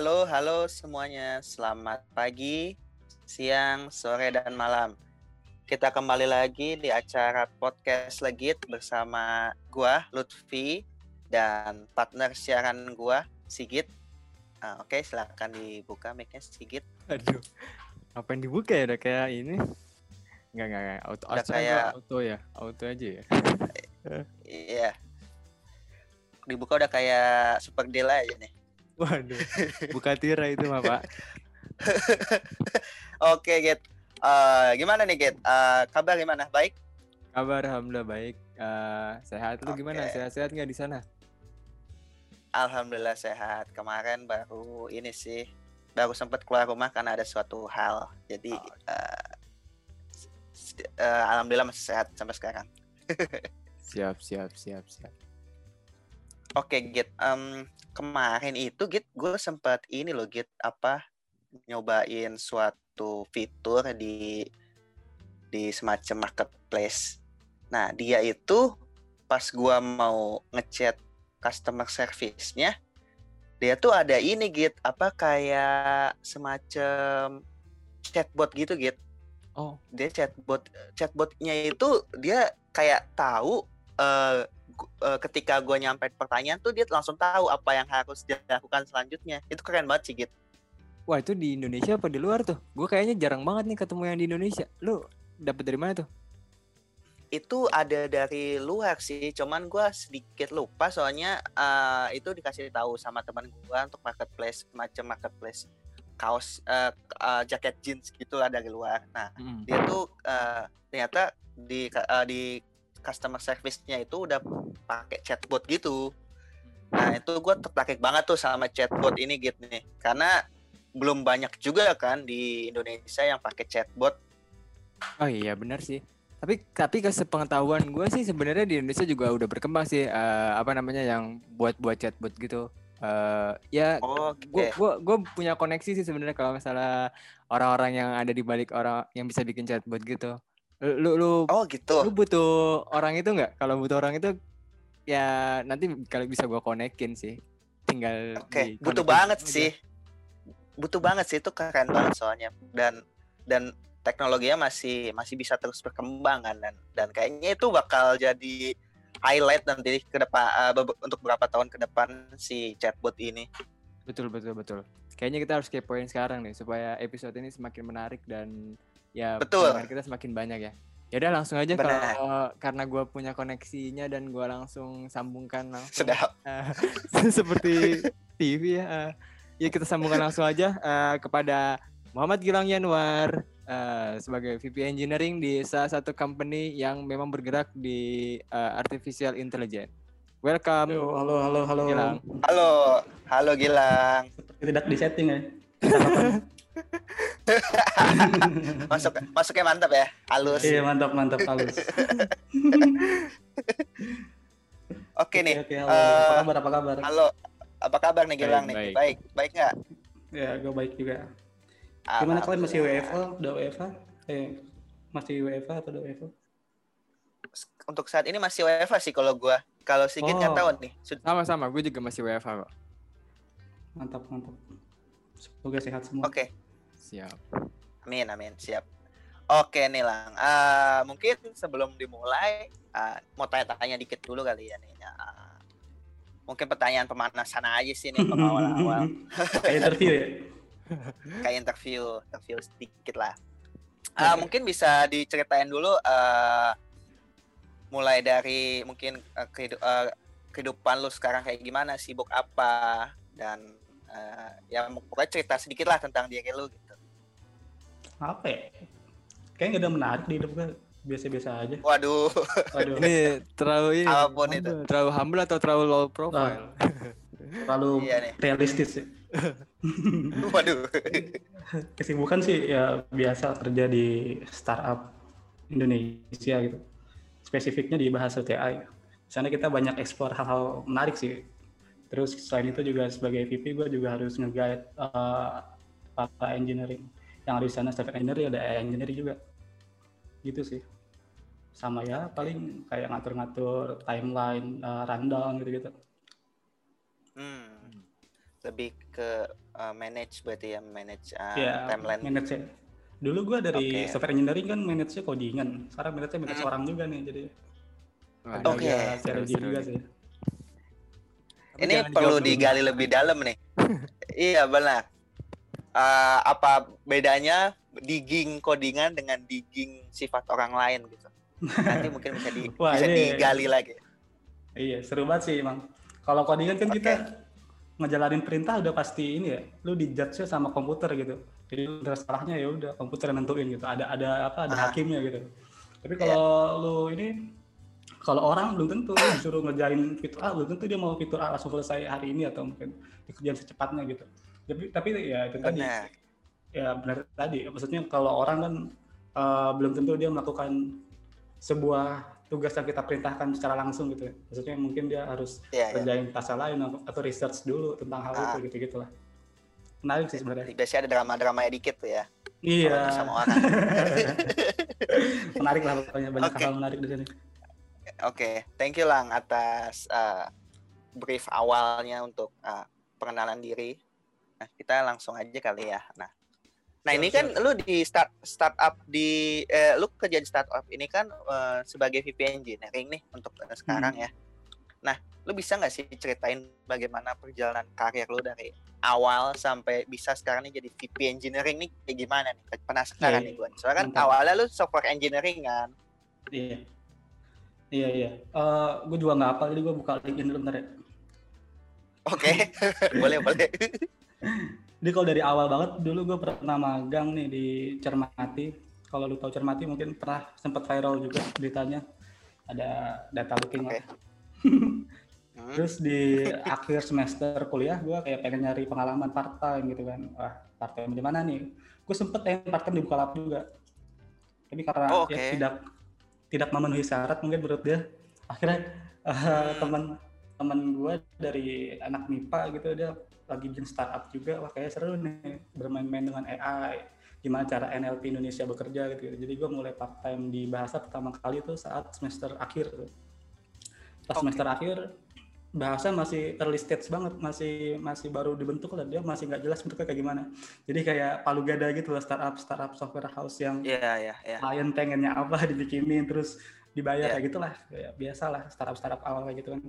Halo, halo semuanya. Selamat pagi, siang, sore, dan malam. Kita kembali lagi di acara podcast Legit bersama gua Lutfi dan partner siaran gua Sigit. Ah, Oke, silakan dibuka mic-nya Sigit. Aduh, apa yang dibuka ya? Udah kayak ini? Enggak, enggak, enggak. Auto, Udah auto, kayak- auto ya? Auto aja ya? Iya. Dibuka udah kayak super deal aja nih. Waduh, buka tirai itu mah, Pak. Oke, Git. Eh, gimana nih, Git? Eh, kabar gimana? Baik? Kabar Alhamdulillah baik. Eh, sehat lu gimana? Oke. Sehat-sehat nggak di sana? Alhamdulillah sehat. Kemarin baru ini sih, baru sempat keluar rumah karena ada suatu hal. Jadi Oh. s- eh, alhamdulillah masih sehat sampai sekarang. Siap, siap, siap, siap. Oke, Git. Em, kemarin itu Git, gue sempat ini loh Git, apa nyobain suatu fitur di di semacam marketplace. Nah, dia itu pas gua mau ngechat customer service-nya, dia tuh ada ini Git, apa kayak semacam chatbot gitu Git. Oh, Dia chatbot chatbotnya itu dia kayak tahu eh, eh, ketika gue nyampe pertanyaan tuh dia langsung tahu apa yang harus dilakukan selanjutnya. Itu keren banget sih Git. wah itu di Indonesia apa di luar tuh? Gue kayaknya jarang banget nih ketemu yang di Indonesia. Lu dapet dari mana tuh? itu ada dari luar sih cuman gua sedikit lupa soalnya eh, itu dikasih tahu sama teman gua untuk marketplace macam marketplace kaos eh, eh, jaket jeans gitu lah dari luar nah Mm. dia tuh eh, ternyata di eh, di customer service-nya itu udah pakai chatbot gitu nah itu gua tertarik banget tuh sama chatbot ini gitu nih karena belum banyak juga kan di Indonesia yang pakai chatbot Oh iya benar sih. Tapi tapi ke sepengetahuan gue sih sebenarnya di Indonesia juga udah berkembang sih eh, apa namanya yang buat buat chatbot gitu. Eh ya oke gue gua, gua punya koneksi sih sebenarnya kalau misalnya orang-orang yang ada di balik orang yang bisa bikin chatbot gitu. Lu lu oh gitu lu butuh orang itu nggak? Kalau butuh orang itu ya nanti kalau bisa gua konekin sih. Tinggal Oke, di butuh banget aja. sih. Butuh banget sih itu keren banget soalnya dan dan teknologinya masih masih bisa terus berkembang kan dan dan kayaknya itu bakal jadi highlight nanti ke depan be- untuk beberapa tahun ke depan si chatbot ini. Betul betul betul. Kayaknya kita harus kepoin sekarang nih supaya episode ini semakin menarik dan ya Betul. kita semakin banyak ya. Ya udah langsung aja kalau karena gue punya koneksinya dan gua langsung sambungkan langsung Sedap. eh, seperti TV ya. eh. Ya kita sambungkan langsung aja eh, kepada Muhammad Gilang Yanwar eh, sebagai VP Engineering di salah satu company yang memang bergerak di eh, artificial intelligence. Welcome Halo, halo, halo, halo. Gilang. Halo, halo Gilang. Seperti tidak di setting ya. Masuk masuknya mantap ya. Halus. Iya, mantap, mantap, halus. Oke nih. Oke, halo. eh, apa kabar? Apa kabar? Halo. Apa kabar nih Gilang Baik, nih? baik. Baik, nggak? Ya, gue baik juga. Gimana kalian masih. WFH? Udah WFH? Eh, masih WFH atau udah WFH? Untuk saat ini masih WFH sih kalau gua. Kalau Sigit nggak Oh. tahu nih. Sud- Sama-sama, gue juga masih WFH kok. Mantap, mantap. Semoga sehat semua. Oke. Siap. Amin, amin, siap. Oke nih Lang, Ah, mungkin sebelum dimulai ah, mau tanya-tanya dikit dulu kali ya nih. Ah, mungkin pertanyaan pemanasan aja sih nih awal-awal, Kayak interview ya? kayak interview, interview sedikit lah. Ah, Oke. Mungkin bisa diceritain dulu ah, mulai dari mungkin ah, kehidu- ah, kehidupan lu sekarang kayak gimana, sibuk apa dan ah, ya pokoknya cerita sedikit lah tentang diri lu gitu. Apa ya? Kayaknya nggak ada menarik di hidup gue. Biasa-biasa aja. Waduh, Aduh, Ini terlalu ini. Apa pun itu. Terlalu humble atau terlalu low profile? terlalu iya nih. realistis ya. Waduh. Kesibukan sih ya biasa kerja di startup Indonesia gitu. Spesifiknya di bahasa TI. Di sana kita banyak eksplor hal-hal menarik sih. Terus selain itu juga sebagai VP gue juga harus nge-guide eh, para engineering. Yang ada di sana staff engineering ada AI engineering juga. Gitu sih. Sama ya paling kayak ngatur-ngatur timeline, eh, rundown gitu-gitu. Hmm. lebih ke uh, manage berarti ya manage uh, ya timeline. manage -nya. Dulu gue dari Oke. software engineering kan manage-nya codingan. Sekarang manage-nya manage Hmm. orang juga nih. Jadi ada Oke. challenging seru juga sih. Ini perlu digali lebih dalam nih. iya benar. Uh, apa bedanya digging codingan dengan digging sifat orang lain gitu? Nanti mungkin bisa di Wah, bisa ini- digali lagi. Iya, seru banget sih emang. Kalau codingan kan Oke. kita ngejalanin perintah udah pasti ini ya, lu di judge sama komputer gitu. Jadi udah salahnya ya udah komputer yang nentuin gitu. Ada ada apa? Ada Ah. hakimnya gitu. Tapi kalau lu ini kalau orang belum tentu disuruh ngerjain fitur A, belum tentu dia mau fitur A langsung selesai hari ini atau mungkin dikerjain secepatnya gitu. Tapi tapi ya itu tadi Benar. ya benar tadi maksudnya kalau orang kan eh, belum tentu dia melakukan sebuah tugas yang kita perintahkan secara langsung gitu ya. maksudnya mungkin dia harus iya. kerjain task lain atau research dulu tentang hal Ah. itu gitu gitulah menarik sih sebenarnya Biasanya ada drama-drama dikit tuh ya. iya sama orang. menarik lah pokoknya banyak Oke. hal menarik di sini Oke, thank you Lang atas uh, brief awalnya untuk uh, pengenalan diri. Nah, kita langsung aja kali ya. Nah, nah ini kan lu di start startup di eh, lu kerja di startup ini kan uh, sebagai VP engineering nih untuk uh, sekarang Hmm. ya. Nah, lu bisa nggak sih ceritain bagaimana perjalanan karir lu dari awal sampai bisa sekarang nih jadi VP engineering nih kayak gimana nih? Penasaran Iya, nih gue. Soalnya kan mantap. awalnya lu software engineering kan. iya iya iya Eh, gue juga nggak apa jadi gue buka LinkedIn dulu bentar ya Oke, boleh boleh. Jadi kalau dari awal banget dulu gue pernah magang nih di Cermati. Kalau lu tahu Cermati mungkin pernah sempat viral juga beritanya. Ada data lah. Hmm. Terus di akhir semester kuliah gue kayak pengen nyari pengalaman part time gitu kan. Wah part time di mana nih? Gue sempet pengen part time di Bukalapak juga. Tapi karena Oh, ya oke. tidak tidak memenuhi syarat mungkin menurut dia. Akhirnya eh, Hmm. teman teman gue dari anak MIPA gitu dia lagi bikin startup juga. Wah kayak seru nih bermain-main dengan AI. Gimana cara NLP Indonesia bekerja gitu. Jadi gue mulai part time di bahasa pertama kali tuh saat semester akhir tuh. Pas Oke. semester akhir bahasa masih early stage banget, masih masih baru dibentuk lah dia masih nggak jelas bentuknya kayak gimana. Jadi kayak palu gada gitu lah startup startup software house yang Iya, iya, iya. klien pengennya apa dibikinin terus dibayar Iya. kayak gitulah kayak biasa lah startup startup awal kayak gitu kan.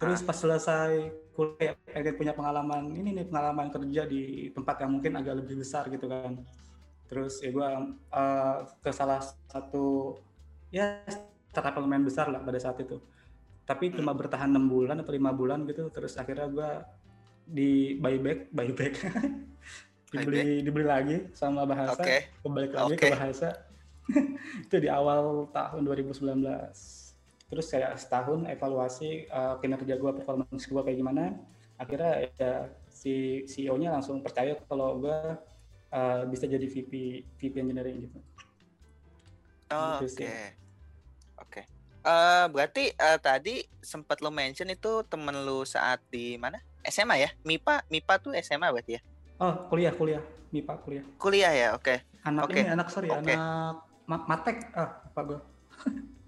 Terus pas selesai kuliah pengen punya pengalaman ini nih pengalaman kerja di tempat yang mungkin agak lebih besar gitu kan. Terus ya gue ke salah satu ya startup yang lumayan besar lah pada saat itu. Tapi cuma bertahan enam bulan atau lima bulan gitu. Terus akhirnya gue di buyback, buyback, dibeli dibeli lagi sama bahasa Oke. kembali lagi Oke. ke bahasa itu di awal tahun 2019 terus kayak setahun evaluasi uh, kinerja gue performance gue kayak gimana akhirnya ya si CEO-nya langsung percaya kalau gue uh, bisa jadi VP VP engineering gitu Oh, Gitu Oke. sih. Oke. Eh, berarti eh, tadi sempat lo mention itu temen lu saat di mana? SMA ya? MIPA, MIPA tuh SMA berarti ya? oh kuliah kuliah MIPA kuliah Kuliah ya? Oke. anak Oke. ini anak sorry Oke. anak ma- matek ah apa gue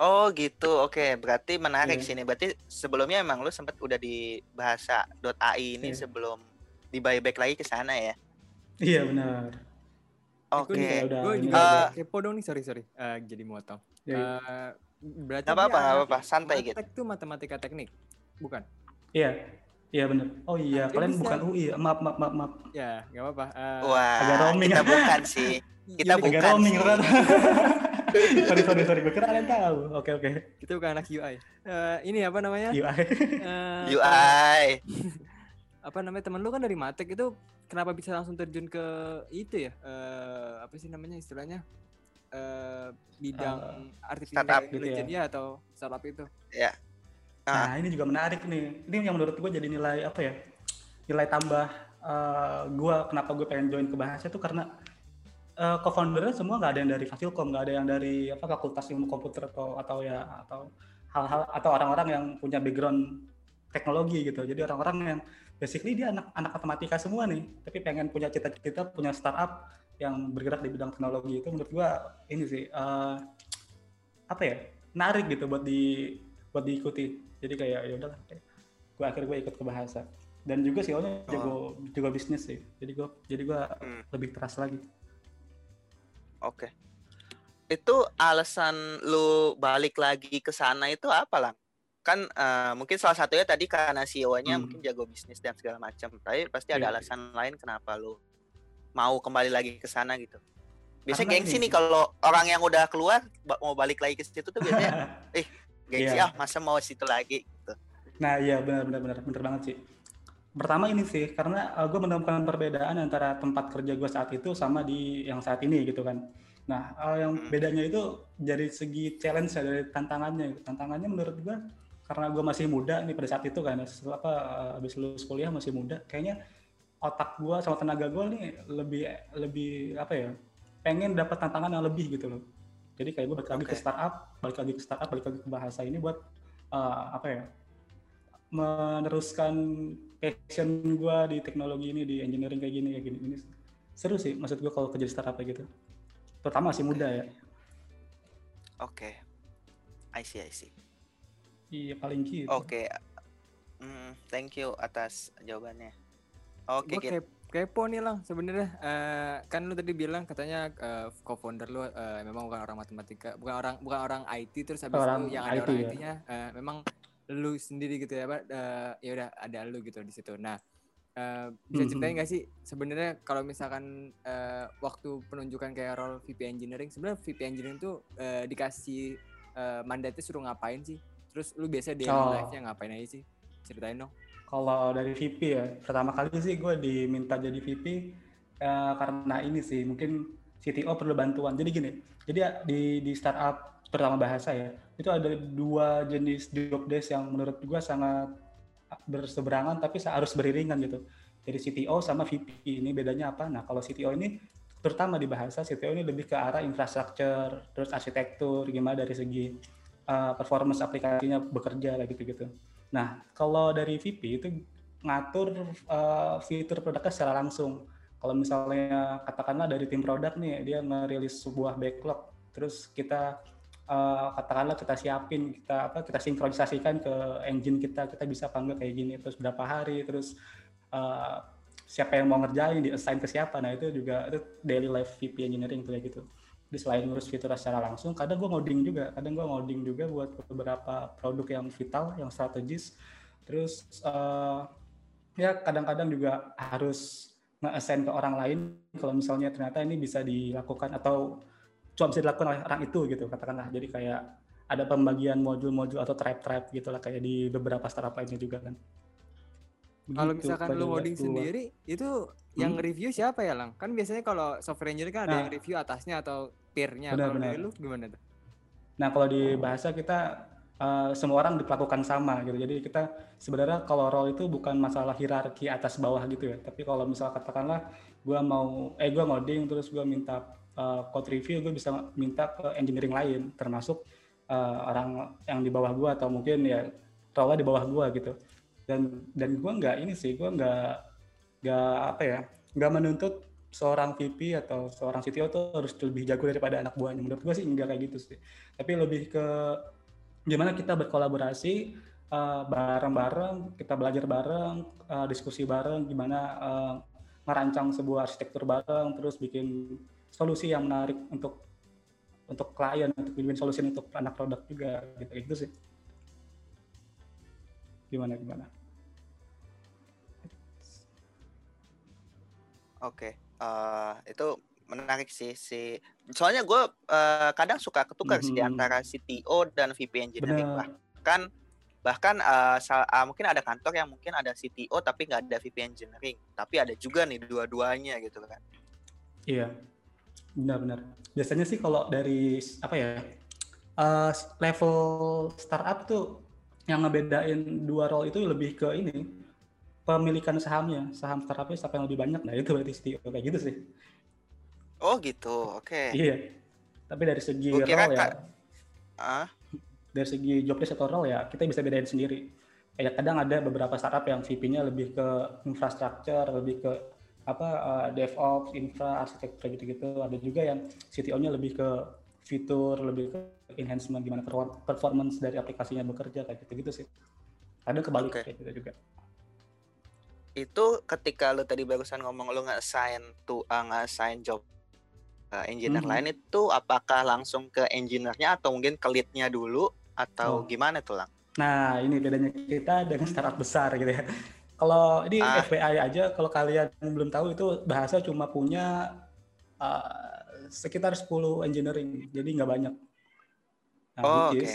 Oh gitu. Oke, berarti menarik Iya. sini. Berarti sebelumnya emang lu sempat udah di bahasa .ai ini Iya. sebelum di buyback lagi ke sana ya? iya benar Oke. udah Gue juga aja. kepo dong nih, sorry sorry. Eh, jadi motong. Iya. Eh, berarti Gak apa-apa, gak apa-apa. Santai gitu. Matek tuh matematika teknik, bukan? iya iya benar oh iya Dia kalian bisa- bukan UI ya? maaf maaf maaf, maaf. Ya, nggak apa-apa. Eh, Wah, agak roaming. kita bukan sih. kita bukan agak roaming sih. sorry sorry sorry gue kira kalian tahu oke oke Kita bukan anak UI. Eh, ini apa namanya? UI Eh, UI. apa namanya teman lu kan dari Matek itu kenapa bisa langsung terjun ke itu ya eh apa sih namanya istilahnya eh bidang artificial startup gitu intelligence ya. ya atau startup itu Nah, ini juga menarik nih. Ini yang menurut gue jadi nilai apa ya? Nilai tambah eh gue kenapa gue pengen join ke bahasa itu karena eh co-foundernya semua nggak ada yang dari Fasilkom, nggak ada yang dari apa fakultas ilmu komputer atau atau ya atau hal-hal atau orang-orang yang punya background teknologi gitu. Jadi orang-orang yang basically dia anak anak matematika semua nih, tapi pengen punya cita-cita punya startup yang bergerak di bidang teknologi itu menurut gue ini sih eh apa ya? menarik gitu buat di buat diikuti jadi kayak ya udahlah kayak gue akhirnya gue ikut ke bahasa dan juga sih nya jago jago bisnis sih jadi gue jadi gue Hmm. lebih keras lagi Oke. Itu alasan lu balik lagi ke sana itu apa lang? Kan eh, mungkin salah satunya tadi karena CEO-nya Hmm. mungkin jago bisnis dan segala macam. Tapi pasti ada Iya. alasan lain kenapa lu mau kembali lagi ke sana gitu. Biasanya gengsi nih kalau orang yang udah keluar mau balik lagi ke situ tuh biasanya gengsi Iya. ah masa mau situ lagi gitu. Nah iya benar benar benar benar banget sih. Pertama ini sih karena gue menemukan perbedaan antara tempat kerja gue saat itu sama di yang saat ini gitu kan. Nah eh, yang Hmm. bedanya itu dari segi challenge ya dari tantangannya. Tantangannya menurut gue karena gue masih muda nih pada saat itu kan setelah apa eh, habis lulus kuliah masih muda kayaknya otak gue sama tenaga gue nih lebih lebih apa ya pengen dapat tantangan yang lebih gitu loh. Jadi kayak gue balik lagi ke Oke. startup, balik lagi ke startup, balik lagi ke bahasa ini buat eh, apa ya meneruskan passion gue di teknologi ini di engineering kayak gini kayak gini ini seru sih maksud gue kalau kerja di startup kayak gitu pertama masih muda ya Oke. I see, I see. iya paling gitu Oke. Hmm, thank you atas jawabannya. Oke, Gue Git. kep- kepo nih lang sebenarnya Eh, kan lu tadi bilang katanya eh, co-founder lu eh, memang bukan orang matematika, bukan orang bukan orang IT terus habis Orang itu yang ada IT, orang ya. IT-nya eh, memang lu sendiri gitu ya, Pak. Eh, ya udah ada lu gitu di situ. Nah, eh, bisa ceritain Mhm. nggak sih sebenarnya kalau misalkan eh, waktu penunjukan kayak role VP engineering sebenarnya VP engineering tuh eh, dikasih eh, mandatnya suruh ngapain sih? Terus lu biasa daily Oh. life-nya ngapain aja sih? Ceritain dong. kalau dari VP ya pertama kali sih gue diminta jadi VP eh, karena ini sih mungkin CTO perlu bantuan jadi gini jadi di di startup pertama bahasa ya itu ada dua jenis job desk yang menurut gue sangat berseberangan tapi harus beriringan gitu. Jadi CTO sama VP ini bedanya apa? Nah kalau CTO ini terutama di bahasa CTO ini lebih ke arah infrastruktur terus arsitektur gimana dari segi uh, performance aplikasinya bekerja lah gitu-gitu. Nah, kalau dari VP itu ngatur uh, fitur produknya secara langsung. Kalau misalnya katakanlah dari tim produk nih, dia ngerilis sebuah backlog, terus kita uh, katakanlah kita siapin, kita apa kita sinkronisasikan ke engine kita, kita bisa panggil kayak gini, terus berapa hari, terus uh, siapa yang mau ngerjain, di assign ke siapa. Nah, itu juga itu daily life VP engineering tuh kayak gitu. Jadi selain ngurus fitur secara langsung, kadang gue ngoding juga, kadang gue ngoding juga buat beberapa produk yang vital, yang strategis. Terus uh, ya kadang-kadang juga harus nge-assign ke orang lain kalau misalnya ternyata ini bisa dilakukan atau cuma bisa dilakukan oleh orang itu gitu katakanlah. Jadi kayak ada pembagian modul-modul atau tribe-tribe gitu lah kayak di beberapa startup lainnya juga kan. Kalau Begitu, misalkan lu waktu- sendiri, itu yang Hmm? review siapa ya, Lang? Kan biasanya kalau software engineer kan ada Nah. yang review atasnya atau peer-nya. Kalau dari lu gimana tuh? Nah, kalau di bahasa kita eh, semua orang diperlakukan sama gitu. Jadi kita sebenarnya kalau role itu bukan masalah hierarki atas bawah gitu ya. Tapi kalau misal katakanlah gua mau eh gua ngoding terus gua minta eh, code review, gue bisa minta ke engineering lain termasuk eh, orang yang di bawah gua atau mungkin ya role di bawah gua gitu. Dan dan gua nggak ini sih, gua nggak nggak apa ya, nggak menuntut seorang VP atau seorang CTO tuh harus lebih jago daripada anak buahnya. Menurut gue sih enggak kayak gitu sih. Tapi lebih ke gimana kita berkolaborasi eh, bareng-bareng, kita belajar bareng, eh, diskusi bareng, gimana eh, merancang sebuah arsitektur bareng, terus bikin solusi yang menarik untuk untuk klien, untuk bikin solusi untuk anak produk juga, gitu, gitu sih. Gimana gimana? Oke, eh, itu menarik sih si. Soalnya gue eh, kadang suka ketukar sih di Mhm. antara CTO dan VP engineering Benar. bahkan bahkan eh, sal- ah, mungkin ada kantor yang mungkin ada CTO tapi nggak ada VP engineering, tapi ada juga nih dua-duanya gitu kan. Iya, benar-benar. Biasanya sih kalau dari apa ya eh, level startup tuh yang ngebedain dua role itu lebih ke ini pemilikan sahamnya, saham startupnya siapa yang lebih banyak, nah itu berarti CTO kayak gitu sih. Oh gitu, oke. Iya. Tapi dari segi Gua role ya, Ah, dari segi job desk atau role ya kita bisa bedain sendiri. Kayak kadang ada beberapa startup yang VP-nya lebih ke infrastruktur, lebih ke apa eh, DevOps, infra, arsitektur gitu-gitu. Ada juga yang CTO-nya lebih ke fitur, lebih ke enhancement gimana perfor- performance dari aplikasinya bekerja kayak gitu-gitu sih. kadang kebalik Oke. kayak gitu juga Itu ketika lu tadi barusan ngomong lu nge-assign tuh uh, nge-assign job ke engineer Mhm. lain itu apakah langsung ke engineer-nya atau mungkin ke lead-nya dulu atau Oh. gimana tuh lang? Nah, ini bedanya kita dengan startup besar gitu ya. Kalau ini Ah. FYI aja, kalau kalian belum tahu itu bahasa cuma punya uh, sekitar 10 engineering, jadi nggak banyak. Nah, Oh, which is,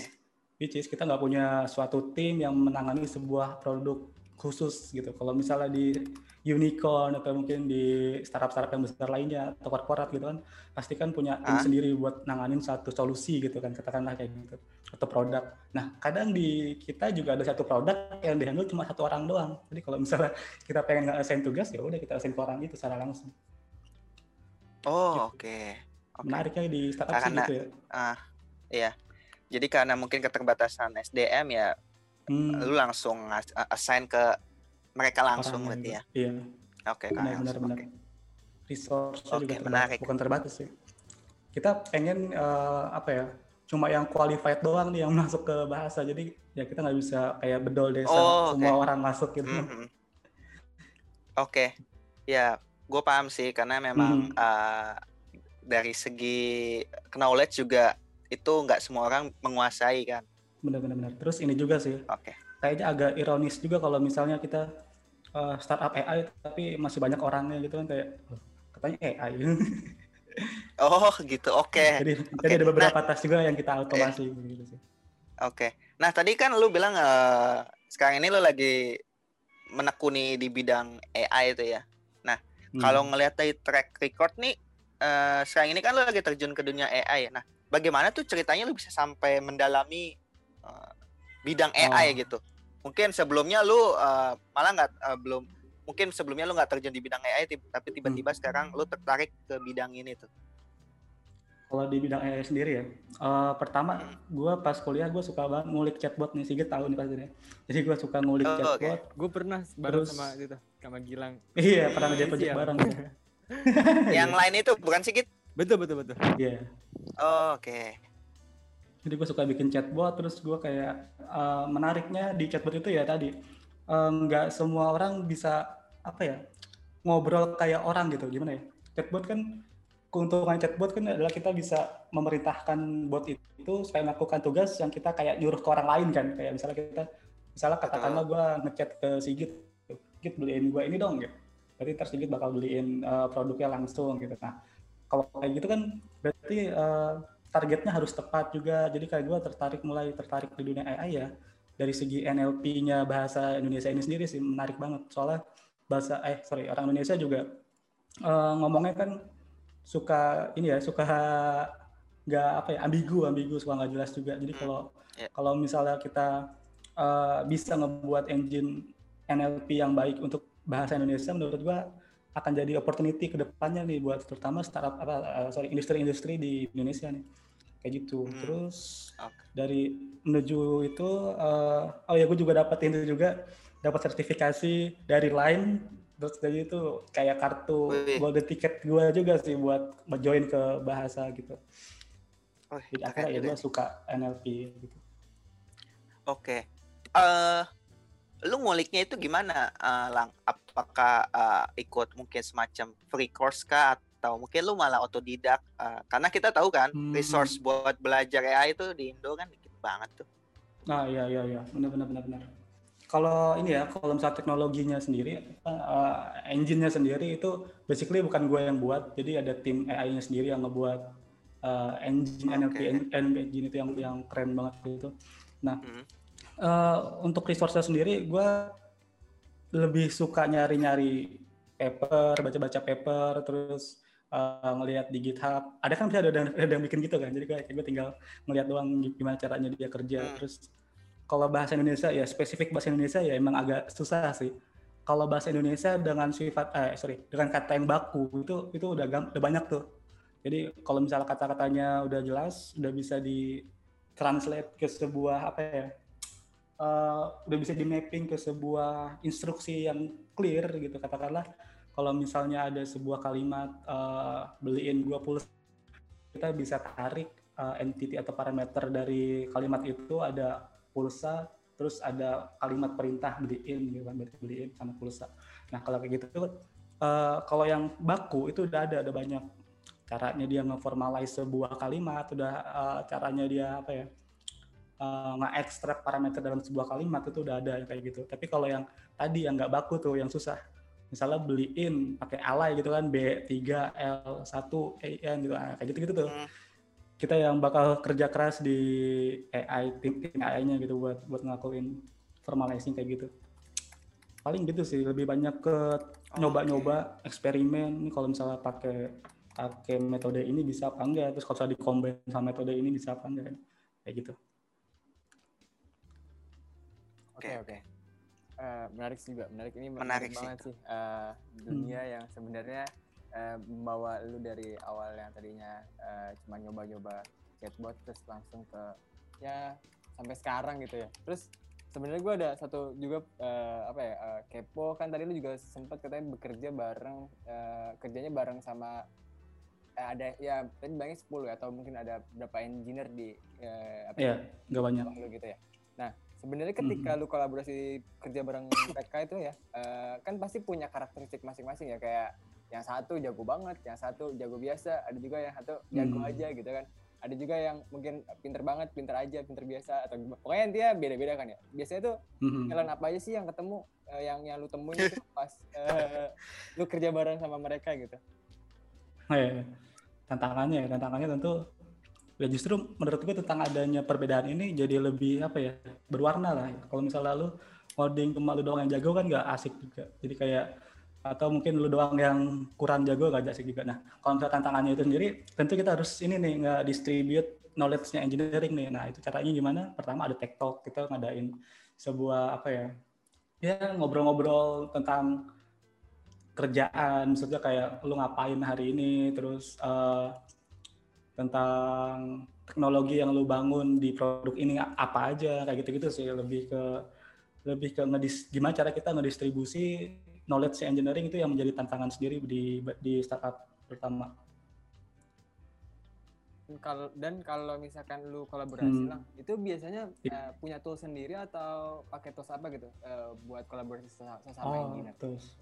which is kita nggak punya suatu tim yang menangani sebuah produk khusus gitu. Kalau misalnya di unicorn atau mungkin di startup-startup yang besar lainnya atau korporat gitu kan, pasti kan punya tim Ah. sendiri buat nanganin satu solusi gitu kan, katakanlah kayak gitu atau produk. Nah, kadang di kita juga ada satu produk yang dihandle cuma satu orang doang. Jadi kalau misalnya kita pengen nge-assign tugas, ya udah kita assign ke orang itu secara langsung. Oh, oke. Oke. Menariknya di startup sih Karena- gitu ya. Ah, iya. Jadi karena mungkin keterbatasan SDM ya Hmm, lu langsung assign ke mereka langsung orangnya berarti ya. Iya, Oke, benar langsung. benar benar. Oke. Resource-nya Oke, juga terbatas, menarik. bukan terbatas sih. Kita pengen eh, apa ya? Cuma yang qualified doang nih yang masuk ke bahasa. Jadi ya kita nggak bisa kayak bedol desa Oh, semua oke. orang masuk gitu. Mhm. Oke, ya, gue paham sih karena memang Mhm. uh, dari segi knowledge juga itu nggak semua orang menguasai kan. Benar benar benar. Terus ini juga sih, Oke. kayaknya agak ironis juga kalau misalnya kita uh, startup AI tapi masih banyak orangnya gitu kan kayak "Loh, katanya AI. Oh gitu, oke, jadi Oke, jadi ada nah- beberapa tas juga yang kita otomasi gitu sih. oke. Nah tadi kan lu bilang uh, sekarang ini lu lagi menekuni di bidang AI itu ya. Hmm. Kalau ngelihat dari track record nih, eh, sekarang ini kan lu lagi terjun ke dunia AI ya. Nah, bagaimana tuh ceritanya lu bisa sampai mendalami eh, bidang AI Oh. gitu? Mungkin sebelumnya lu eh, malah nggak eh, belum, mungkin sebelumnya lu nggak terjun di bidang AI, tapi tiba-tiba Hmm. sekarang lu tertarik ke bidang ini tuh. kalau di bidang AI sendiri ya, eh, pertama Hmm. gue pas kuliah gue suka banget ngulik chatbot nih, Sigit tahu nih pasti nih. Jadi gue suka ngulik Oh, chatbot. Gue pernah bareng Terus- sama itu sama Gilang. Iya, pernah ngerjain Iya. project bareng. Yang lain itu bukan sih Git? Betul betul betul. Iya. Oh, Oke. Jadi gue suka bikin chatbot, terus gue kayak eh, menariknya di chatbot itu ya tadi eh, nggak semua orang bisa apa ya ngobrol kayak orang gitu, gimana ya? Chatbot kan keuntungan chatbot kan adalah kita bisa memerintahkan bot itu supaya melakukan tugas yang kita kayak nyuruh ke orang lain kan, kayak misalnya kita misalnya katakanlah gue ngechat ke Sigit, Sigit beliin gue ini dong gitu. Berarti ntar Sigit bakal beliin eh, produknya langsung gitu. Nah kalau kayak gitu kan berarti eh, targetnya harus tepat juga. Jadi kayak gue tertarik mulai tertarik di dunia AI ya dari segi NLP-nya bahasa Indonesia ini sendiri sih menarik banget. Soalnya bahasa eh sorry orang Indonesia juga eh, ngomongnya kan suka ini ya suka nggak apa ya ambigu ambigu suka nggak jelas juga. Jadi Hmm, kalau ya. kalau misalnya kita eh, bisa ngebuat engine NLP yang baik untuk bahasa Indonesia menurut gua akan jadi opportunity ke depannya nih buat terutama startup apa eh, sorry industri-industri di Indonesia nih kayak gitu Hmm. terus Oke. dari menuju itu eh, oh ya gue juga dapat itu juga dapat sertifikasi dari Line terus dari itu kayak kartu Wih. golden ticket gue juga sih buat join ke bahasa gitu Wih, jadi akhirnya ya gue suka NLP gitu Oke. Eh lu nguliknya itu gimana, eh, Lang? Apakah eh, ikut mungkin semacam free course kah atau mungkin lu malah otodidak? Eh, karena kita tahu kan Hmm. resource buat belajar AI itu di Indo kan dikit banget tuh. Nah, iya iya iya, benar benar benar benar. Kalau ini ya, kalau misalnya teknologinya sendiri, uh, engine-nya sendiri itu basically bukan gue yang buat, jadi ada tim AI-nya sendiri yang ngebuat uh, engine NLP, Oke. NLP engine itu yang yang keren banget gitu. Nah, Hmm. uh, untuk resource sendiri, gue lebih suka nyari-nyari paper, baca-baca paper, terus uh, ngelihat di GitHub. Ada kan bisa ada, ada, ada yang bikin gitu kan, jadi kayak gue tinggal ngelihat doang gimana caranya dia kerja. Hmm. Terus kalau bahasa Indonesia ya spesifik bahasa Indonesia ya emang agak susah sih. Kalau bahasa Indonesia dengan sifat eh sorry dengan kata yang baku itu itu udah gam- udah banyak tuh. Jadi kalau misalnya kata-katanya udah jelas, udah bisa di translate ke sebuah apa ya? eh, udah bisa di mapping ke sebuah instruksi yang clear gitu katakanlah kalau misalnya ada sebuah kalimat eh, beliin dua pulsa kita bisa tarik eh, entity atau parameter dari kalimat itu ada pulsa terus ada kalimat perintah beliin gitu kan berarti beliin sama pulsa. Nah kalau kayak gitu uh, kalau yang baku itu udah ada ada banyak. Caranya dia ngeformalize sebuah kalimat udah uh, caranya dia apa ya uh, nge-extract parameter dalam sebuah kalimat itu udah ada kayak gitu. Tapi kalau yang tadi yang nggak baku tuh yang susah misalnya beliin pakai alay gitu kan B3 L1 EN gitu. Nah, kayak gitu gitu tuh. Hmm. kita yang bakal kerja keras di AI tim, tim AI-nya gitu buat buat ngelakuin formalizing kayak gitu. Paling gitu sih lebih banyak ke nyoba-nyoba okay. eksperimen. Kalau misalnya pakai pakai metode ini bisa apa enggak? Terus kalau di combine sama metode ini bisa apa enggak? Kayak gitu. Oke okay, oke. okay. Uh, menarik sih juga menarik. Ini menarik, menarik banget sih, sih. Uh, dunia hmm. yang sebenarnya uh, membawa lu dari awal yang tadinya uh, cuma nyoba-nyoba chatbot terus langsung ke ya sampai sekarang gitu ya. Terus sebenarnya gue ada satu juga uh, apa ya uh, kepo. Kan tadi lu juga sempat katanya bekerja bareng uh, kerjanya bareng sama eh, ada ya tadi banyak 10 ya atau mungkin ada berapa engineer di eh, apa yeah, nggak banyak. lu gitu ya sebenarnya ketika mm -hmm. lu kolaborasi kerja bareng mereka itu ya eh, kan pasti punya karakteristik masing-masing ya kayak yang satu jago banget yang satu jago biasa ada juga yang satu jago mm. aja gitu kan ada juga yang mungkin pinter banget, pinter aja, pinter biasa atau pokoknya intinya beda-beda kan ya. Biasanya tuh mm-hmm. jalan apa aja sih yang ketemu uh, yang yang lu temuin itu pas uh, lu kerja bareng sama mereka gitu. Oh, iya, iya tantangannya ya tantangannya tentu ya justru menurut gue tentang adanya perbedaan ini jadi lebih apa ya berwarna lah. Kalau misalnya lu coding cuma lu doang yang jago kan nggak asik juga. Jadi kayak atau mungkin lu doang yang kurang jago gak asik juga. Nah kalau misalnya tantangannya itu sendiri tentu kita harus ini nih nggak distribute knowledge-nya engineering nih. Nah itu caranya gimana? Pertama ada tech talk kita ngadain sebuah apa ya ya ngobrol-ngobrol tentang kerjaan. Maksudnya kayak lu ngapain hari ini terus uh, tentang teknologi yang lu bangun di produk ini apa aja kayak gitu-gitu sih lebih ke lebih ke ngedis, gimana cara kita ngedistribusi knowledge engineering itu yang menjadi tantangan sendiri di di startup pertama. Kalau dan kalau misalkan lu kolaborasi hmm. lah, itu biasanya uh, punya tool sendiri atau pakai tools apa gitu uh, buat kolaborasi sesama oh, engineer? Tools.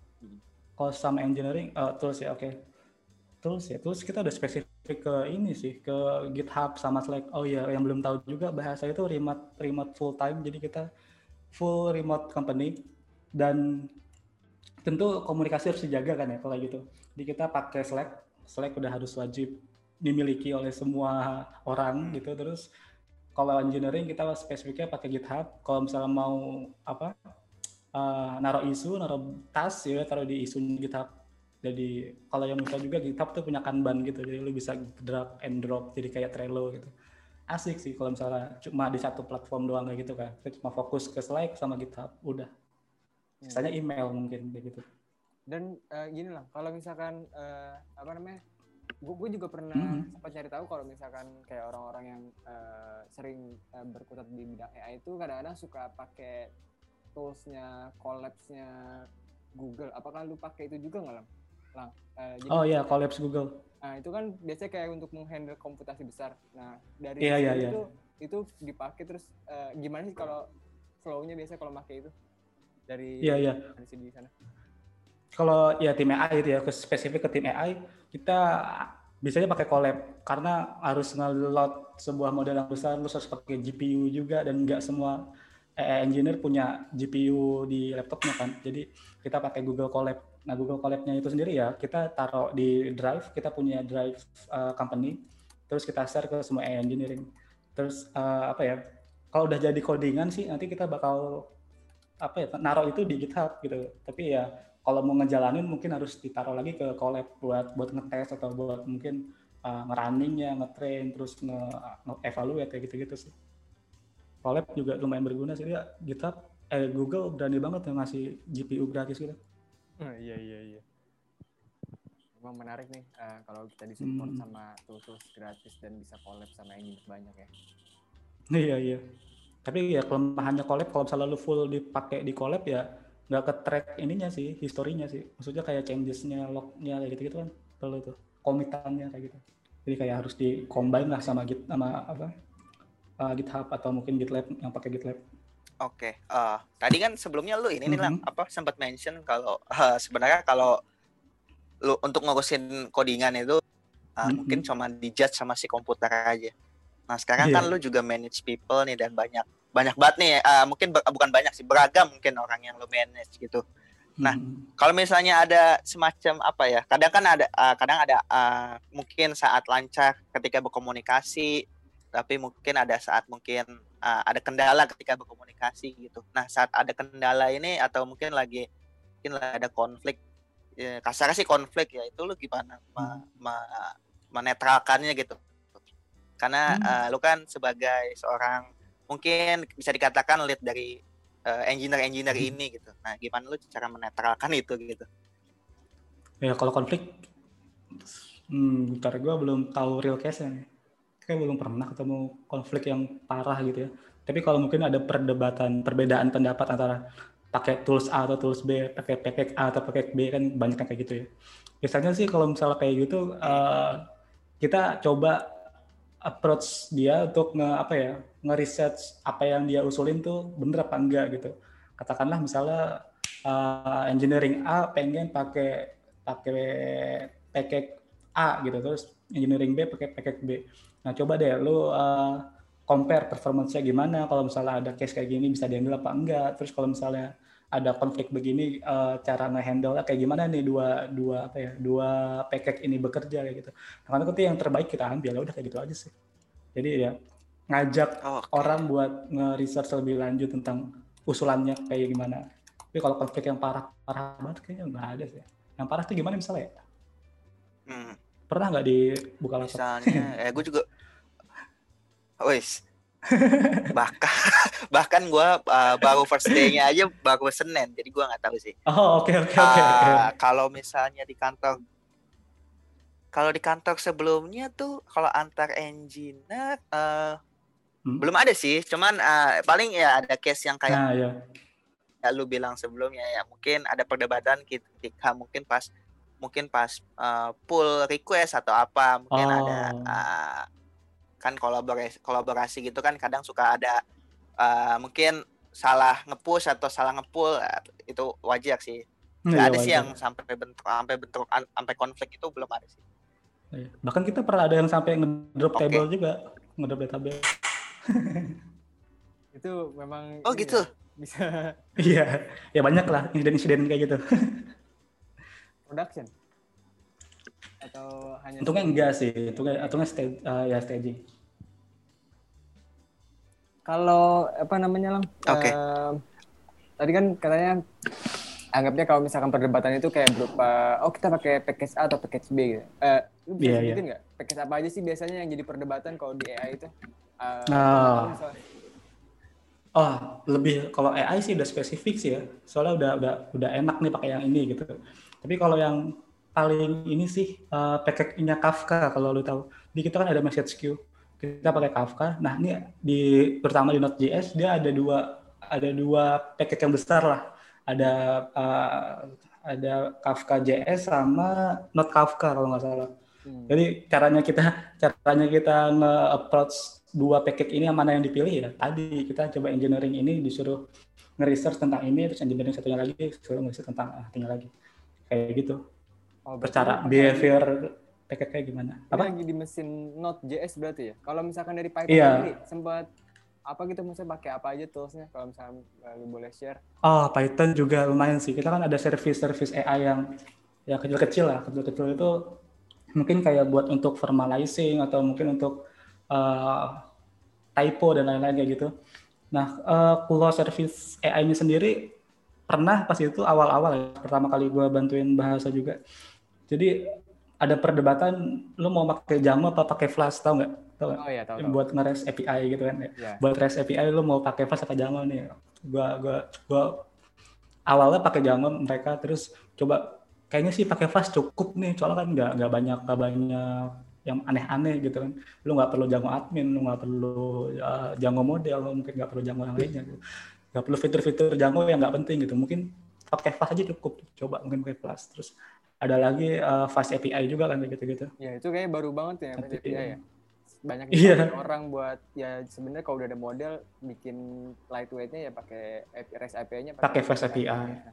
Kalau sama engineering uh, tools ya oke okay. tools ya tools kita udah spesifik ke ini sih ke GitHub sama Slack. Oh ya yang belum tahu juga bahasa itu remote remote full time. Jadi kita full remote company. Dan tentu komunikasi harus dijaga kan ya kalau gitu. Jadi kita pakai Slack. Slack udah harus wajib dimiliki oleh semua orang gitu. Terus kalau engineering kita spesifiknya pakai GitHub. Kalau misalnya mau apa uh, naruh isu, naruh tas ya taruh di isu GitHub. Jadi kalau yang bisa juga GitHub tuh punya kanban gitu, jadi lu bisa drag and drop jadi kayak Trello gitu. Asik sih kalau misalnya cuma di satu platform doang kayak gitu kan. Kita cuma fokus ke Slack sama GitHub, udah. Misalnya ya. email mungkin kayak gitu. Dan uh, gini lah, kalau misalkan uh, apa namanya, gue juga pernah mm -hmm. sempat cari tahu kalau misalkan kayak orang-orang yang uh, sering uh, berkutat di bidang AI itu kadang-kadang suka pakai toolsnya, collapse-nya Google. Apakah lu pakai itu juga nggak, Lang? Lang. Uh, jadi oh iya, collapse Google. Nah, itu kan biasanya kayak untuk menghandle komputasi besar. Nah, dari yeah, yeah, itu yeah. itu dipakai terus uh, gimana sih kalau flow-nya biasanya kalau pakai itu? Dari yeah, yeah. dari sini sana. Kalau ya tim AI itu ya, ke spesifik ke tim AI, kita biasanya pakai collab karena harus nge-load sebuah model yang besar, lu harus pakai GPU juga dan nggak semua AI engineer punya GPU di laptopnya kan. Jadi kita pakai Google Colab. Nah Google Colab-nya itu sendiri ya kita taruh di Drive. Kita punya Drive uh, company. Terus kita share ke semua AI engineering. Terus uh, apa ya? Kalau udah jadi codingan sih nanti kita bakal apa ya naruh itu di GitHub gitu. Tapi ya kalau mau ngejalanin mungkin harus ditaruh lagi ke Colab buat buat ngetes atau buat mungkin uh, ngerunningnya, ngetrain, terus nge-evaluate kayak gitu-gitu sih. Colab juga lumayan berguna sih ya GitHub eh Google berani banget yang ngasih GPU gratis gitu. Iya iya iya. Memang menarik nih uh, kalau kita disupport hmm. sama tools-tools gratis dan bisa collab sama yang banyak ya. Iya iya. Tapi ya kelemahannya collab kalau misalnya lu full dipakai di collab ya nggak ke track ininya sih, historinya sih. Maksudnya kayak changesnya, lognya kayak gitu-gitu kan. Perlu tuh, komitannya kayak gitu. Jadi kayak harus di combine lah sama Git sama apa uh, GitHub atau mungkin GitLab yang pakai GitLab. Oke, uh, tadi kan sebelumnya lu ini nih lah Mhm. apa sempat mention kalau uh, sebenarnya kalau lu untuk ngurusin codingan itu uh, Mhm. mungkin cuma dijudge sama si komputer aja. Nah sekarang Iya. kan lu juga manage people nih dan banyak banyak banget nih, uh, mungkin ber- bukan banyak sih beragam mungkin orang yang lu manage gitu. Nah, Mhm. Kalau misalnya ada semacam apa ya, kadang kan ada uh, kadang ada uh, mungkin saat lancar ketika berkomunikasi, tapi mungkin ada saat mungkin uh, ada kendala ketika berkomunikasi gitu. Nah saat ada kendala ini atau mungkin lagi mungkin lagi ada konflik, ya, kasarnya sih konflik ya itu lu gimana me- me- menetralkannya gitu? Karena Hmm. uh, lu kan sebagai seorang mungkin bisa dikatakan lead dari uh, engineer-engineer Hmm. ini gitu. Nah, gimana lu cara menetralkan itu gitu? Ya kalau konflik, hmm, bentar gue belum tahu real case-nya. nih. Kayak belum pernah ketemu konflik yang parah gitu ya. Tapi kalau mungkin ada perdebatan, perbedaan pendapat antara pakai tools A atau tools B, pakai package A atau package B kan banyak kayak gitu ya. Biasanya sih kalau misalnya kayak gitu, eh, kita coba approach dia untuk nge apa ya nge-research apa yang dia usulin tuh bener apa enggak gitu. Katakanlah misalnya uh, engineering A pengen pakai pakai package A gitu terus engineering B pakai package B. Nah coba deh lu uh, compare performance-nya gimana kalau misalnya ada case kayak gini bisa diambil apa enggak. Terus kalau misalnya ada konflik begini uh, cara nge-handle kayak gimana nih dua dua apa ya dua package ini bekerja kayak gitu. Nah, karena itu yang terbaik kita ambil udah kayak gitu aja sih. Jadi ya ngajak Oh, oke. orang buat nge-research lebih lanjut tentang usulannya kayak gimana. Tapi kalau konflik yang parah parah banget kayaknya nggak ada sih. Yang parah tuh gimana misalnya? ya? Hmm, Pernah nggak dibuka laptop? misalnya, ya gue juga, wis, bahkan bahkan gue uh, baru first day-nya aja baru Senin, jadi gue nggak tahu sih. Oh oke oke oke. oke. Ah, kalau misalnya di kantor, kalau di kantor sebelumnya tuh, kalau antar engineer eh, Hmm. belum ada sih, cuman eh, paling ya ada case yang kayak Nah ya. ya lu bilang sebelumnya ya mungkin ada perdebatan ketika mungkin pas mungkin pas uh, pull request atau apa mungkin ada Oh. uh, kan kolaborasi kolaborasi gitu kan kadang suka ada uh, mungkin salah ngepush atau salah ngepull itu wajar sih nggak Iya, ada sih wajar. yang sampai bentrok sampai bentrok an- sampai konflik itu belum ada sih Iya. Bahkan kita pernah ada yang sampai ngedrop Oke. table juga, ngedrop database. Itu memang oh gitu ya, bisa Iya, ya banyak lah insiden-insiden kayak gitu. production atau hanya Untungnya enggak sih, untungnya, untungnya sta- eh, ya staging. Kalau apa namanya lang? Oke. Em, tadi kan katanya anggapnya kalau misalkan perdebatan itu kayak berupa oh kita pakai package A atau package B gitu. Eh, lu bisa Iya, iya. sebutin nggak? Package apa aja sih biasanya yang jadi perdebatan kalau di AI itu? Eh, Ah. misalnya- Oh, lebih kalau AI sih udah spesifik sih ya. Soalnya udah udah udah enak nih pakai yang ini gitu. Tapi kalau yang paling ini sih uh, package-nya Kafka kalau lu tahu. Di kita kan ada message queue. Kita pakai Kafka. Nah, ini di terutama di Node.js dia ada dua ada dua package yang besar lah. Ada uh, ada Kafka JS sama Node Kafka kalau nggak salah. Hmm. Jadi caranya kita caranya kita nge-approach dua package ini yang mana yang dipilih ya tadi kita coba engineering ini disuruh nge-research tentang ini terus engineering satunya lagi disuruh nge-research tentang ah, satunya lagi kayak gitu Oh, secara behavior package kayak gimana apa lagi di mesin Node.js berarti ya? Kalau misalkan dari Python Iya. sendiri sempat apa gitu maksudnya pakai apa aja toolsnya kalau misalkan eh, lu boleh share? oh Python juga lumayan sih kita kan ada service-service AI yang yang kecil-kecil lah kecil-kecil itu mungkin kayak buat untuk formalizing atau mungkin untuk uh, typo dan lain-lain kayak gitu. Nah, uh, kalau service AI ini sendiri pernah pas itu awal-awal ya, pertama kali gue bantuin bahasa juga. Jadi ada perdebatan, lu mau pakai Django apa pakai Flash, tau nggak? Tau nggak? Oh iya tahu. Buat nge-REST API gitu kan. ya. Ya. Buat REST API lu mau pakai Flash atau Django nih? Gua gua gua awalnya pakai Django mereka terus coba kayaknya sih pakai Flash cukup nih, soalnya kan nggak nggak banyak nggak banyak yang aneh-aneh gitu kan. Lu nggak perlu Django admin, lu nggak perlu uh, Django model, lu mungkin nggak perlu Django yang lainnya. Gitu. Nggak perlu fitur-fitur Django yang nggak penting gitu. Mungkin pakai Flash aja cukup. Coba mungkin pakai Flash. Terus ada lagi uh, Fast API juga kan gitu-gitu. Ya itu kayaknya baru banget ya Tapi, API ya. banyak Iya. dipakai orang buat ya sebenarnya kalau udah ada model bikin lightweightnya ya pakai REST API-nya Pakai Fast API. Nah,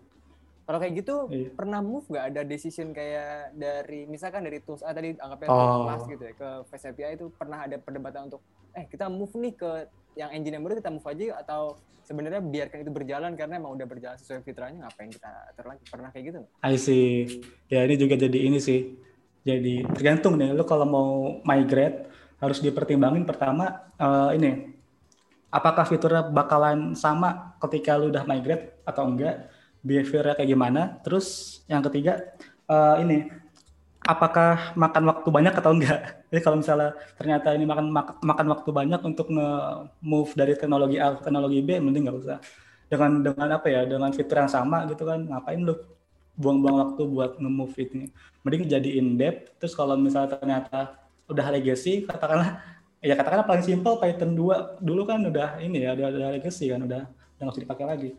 Kalau kayak gitu Iya. pernah move nggak ada decision kayak dari misalkan dari tools A tadi anggapnya Oh. class gitu ya ke Fast API itu pernah ada perdebatan untuk eh kita move nih ke yang engine yang baru kita move aja atau sebenarnya biarkan itu berjalan karena emang udah berjalan sesuai fitrahnya ngapain kita atur lagi pernah kayak gitu? I see. Ya ini juga jadi ini sih. Jadi tergantung nih, lu kalau mau migrate harus dipertimbangin pertama eh, ini apakah fiturnya bakalan sama ketika lu udah migrate atau enggak, behaviornya kayak gimana. Terus yang ketiga eh, ini apakah makan waktu banyak atau enggak. Jadi kalau misalnya ternyata ini makan mak- makan waktu banyak untuk nge-move dari teknologi A ke teknologi B, mending nggak usah. Dengan dengan apa ya, dengan fitur yang sama gitu kan, ngapain lu buang-buang waktu buat nge-move ini. Mending jadi in depth. Terus kalau misalnya ternyata udah legacy, katakanlah ya katakanlah paling simpel Python 2 dulu kan udah ini ya, udah, udah legacy kan, udah udah nggak usah dipakai lagi.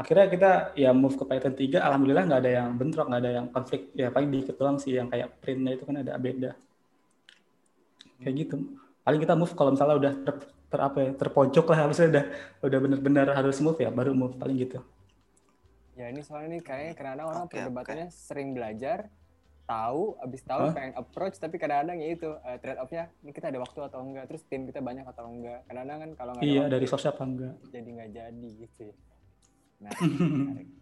Akhirnya kita ya move ke Python 3, alhamdulillah nggak ada yang bentrok, nggak ada yang konflik. Ya paling dikit doang sih yang kayak printnya itu kan ada beda. Kayak gitu. Paling kita move kalau misalnya udah ter, ter apa ya, terpojok lah, harusnya udah udah bener-bener harus move ya, baru move paling gitu. Ya ini soalnya nih kayaknya kadang-kadang orang Oke, perdebatannya sering belajar, tahu, abis tahu Hah? pengen approach, tapi kadang-kadang ya itu eh, trade off-nya ini kita ada waktu atau enggak, terus tim kita banyak atau enggak. Kadang-kadang kan kalau nggak ada Iya, waktu, dari sosial apa enggak. jadi nggak jadi gitu. ya. Nah, menarik.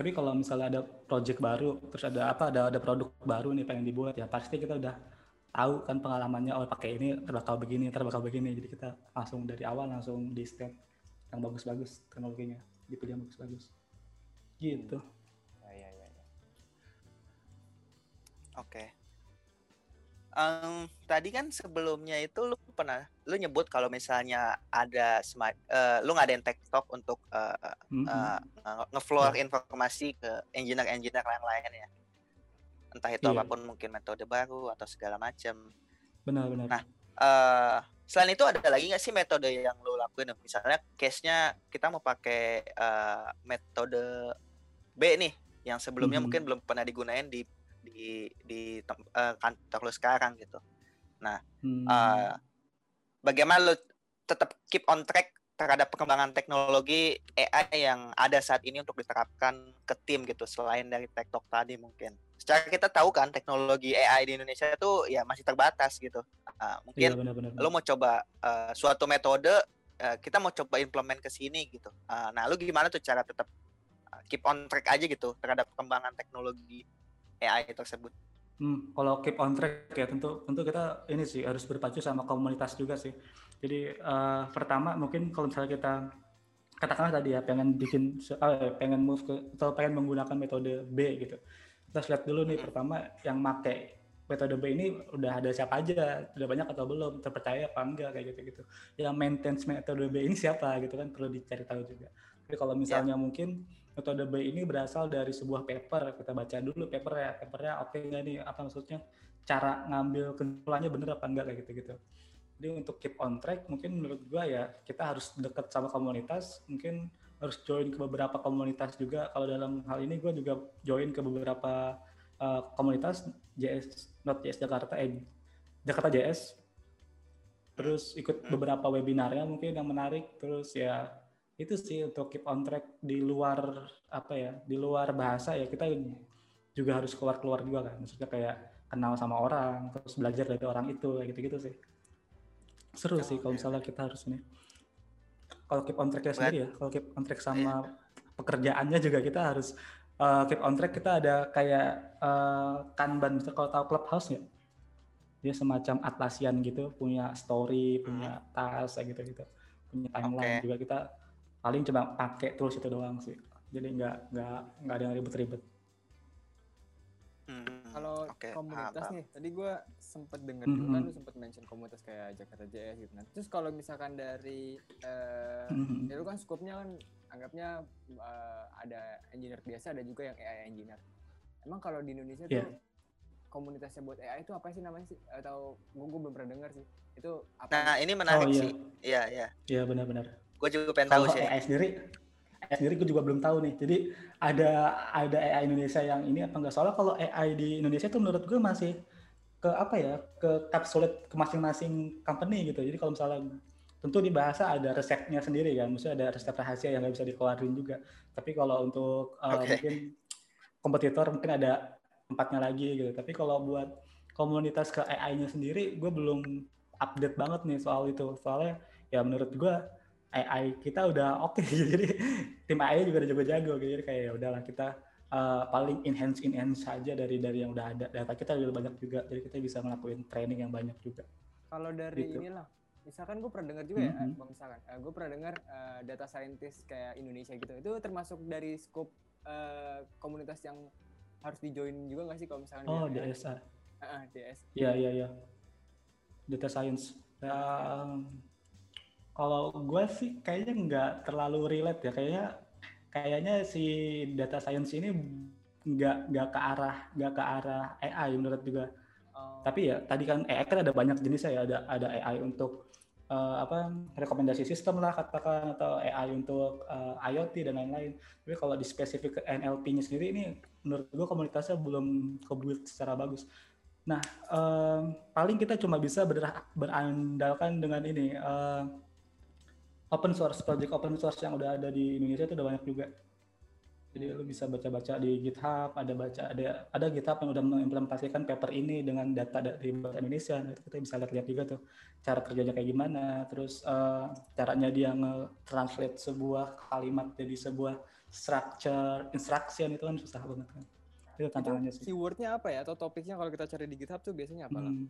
Tapi kalau misalnya ada project baru, terus ada apa, ada ada produk baru nih pengen dibuat, ya pasti kita udah tahu kan pengalamannya, oh pakai ini ntar bakal begini, ntar bakal begini. Jadi kita langsung dari awal langsung di step yang bagus-bagus teknologinya, dipilih yang bagus-bagus. Gitu. ya, ya, ya, ya. Oke. Em, tadi kan sebelumnya itu lu pernah lu nyebut kalau misalnya ada sema- eh, lu ngadain TikTok untuk eh, Mhm. eh, nge- nge-floor informasi ke engineer-engineer yang lain ya. Entah itu Iya. apa pun mungkin metode baru atau segala macam. Benar-benar. Nah, eh selain itu ada lagi nggak sih metode yang lo lakuin? Misalnya case-nya kita mau pakai eh, metode B nih, yang sebelumnya Mhm. mungkin belum pernah digunain di di di tem- eh, kantor lo sekarang gitu. Hmm. Eh, bagaimana lo tetap keep on track terhadap perkembangan teknologi AI yang ada saat ini untuk diterapkan ke tim gitu selain dari TikTok tadi mungkin. Secara kita tahu kan teknologi AI di Indonesia itu ya masih terbatas gitu. Ah, Iya mungkin benar-benar. lo mau coba eh, suatu metode eh, kita mau coba implement ke sini gitu. Ah, nah, lu gimana tuh cara tetap keep on track aja gitu terhadap perkembangan teknologi AI tersebut? Hmm, kalau keep on track ya tentu tentu kita ini sih harus berpacu sama komunitas juga sih. Jadi eh, pertama mungkin kalau misalnya kita katakanlah tadi ya pengen bikin eh, pengen move ke atau pengen menggunakan metode B gitu. Kita lihat dulu nih Hmm. pertama yang make metode B ini udah ada siapa aja, udah banyak atau belum, terpercaya apa enggak kayak gitu-gitu. Yang maintenance metode B ini siapa gitu kan perlu dicari tahu juga. Jadi kalau misalnya mungkin metode B ini berasal dari sebuah paper, kita baca dulu papernya, papernya oke nggak nih, apa maksudnya, cara ngambil kesimpulannya bener apa enggak kayak gitu-gitu. Jadi untuk keep on track, mungkin menurut gua ya kita harus deket sama komunitas, mungkin harus join ke beberapa komunitas juga. Kalau dalam hal ini gua juga join ke beberapa uh, komunitas JS, not JS Jakarta, eh Jakarta JS. Terus ikut Hmm. beberapa webinarnya mungkin yang menarik. Terus ya itu sih untuk keep on track di luar apa ya di luar bahasa ya kita juga harus keluar keluar juga kan. Maksudnya kayak kenal sama orang terus belajar dari orang itu kayak gitu gitu sih. Seru sih kalau Oke, misalnya kita harus ini. Kalau keep on tracknya sendiri ya kalau keep on track sama pekerjaannya juga kita harus uh, keep on track kita ada kayak uh, kanban. Misalnya kalau tahu clubhouse nggak? Dia semacam atlasian gitu punya story punya tas kayak gitu gitu punya timeline Oke. juga kita paling cuma pakai tools itu doang sih jadi nggak nggak nggak ada yang ribet-ribet Hmm, Kalau oke, komunitas paham, nih, tadi gue sempet denger juga kan Mhm. lu sempet mention komunitas kayak Jakarta JS gitu. Nah, terus kalau misalkan dari eh Mhm. ya lu kan skopnya kan anggapnya eh, ada engineer biasa, ada juga yang AI engineer. Emang kalau di Indonesia Iya. tuh komunitasnya buat AI itu apa sih namanya sih? Atau gue belum pernah dengar sih. Itu apa? Nah, ini menarik Oh, iya. sih. Iya, iya. Iya benar-benar. Gue juga pengen tahu Kalau sih. AI sendiri, AI sendiri gue juga belum tahu nih. Jadi ada ada AI Indonesia yang ini apa enggak? Soalnya kalau AI di Indonesia tuh menurut gue masih ke apa ya ke capsulate ke masing-masing company gitu jadi kalau misalnya tentu di bahasa ada resepnya sendiri kan maksudnya ada resep rahasia yang nggak bisa dikeluarin juga tapi kalau untuk uh, okay. mungkin kompetitor mungkin ada tempatnya lagi gitu tapi kalau buat komunitas ke AI-nya sendiri gue belum update banget nih soal itu soalnya ya menurut gue AI kita udah oke okay, jadi tim AI juga udah jago-jago gitu jadi kayak ya udahlah kita uh, paling enhance enhance saja dari dari yang udah ada. Data kita lebih banyak juga jadi kita bisa ngelakuin training yang banyak juga. Kalau dari gitu. inilah misalkan gue pernah dengar juga mm -hmm. ya misalkan uh, gue pernah dengar uh, data scientist kayak Indonesia gitu itu termasuk dari scope uh, komunitas yang harus dijoin juga nggak sih kalau misalkan oh DSA uh, uh, DS iya iya iya. Data science. Um, kalau gue sih kayaknya nggak terlalu relate ya kayaknya kayaknya si data science ini nggak nggak ke arah nggak ke arah AI menurut juga oh. tapi ya tadi kan AI kan ada banyak jenisnya ya ada ada AI untuk uh, apa rekomendasi sistem lah katakan atau AI untuk uh, IoT dan lain-lain. Tapi kalau di spesifik NLP-nya sendiri ini menurut gue komunitasnya belum kebuat secara bagus. Nah, um, paling kita cuma bisa berandalkan dengan ini uh, open source project open source yang udah ada di Indonesia itu udah banyak juga. Jadi lu bisa baca-baca di GitHub, ada baca ada ada GitHub yang udah mengimplementasikan paper ini dengan data dari bahasa Indonesia. Nah, itu kita bisa lihat-lihat juga tuh cara kerjanya kayak gimana, terus uh, caranya dia nge-translate sebuah kalimat jadi sebuah structure instruction itu kan susah banget kan. Itu tantangannya sih. Keywordnya apa ya atau topiknya kalau kita cari di GitHub tuh biasanya apa lah? Hmm,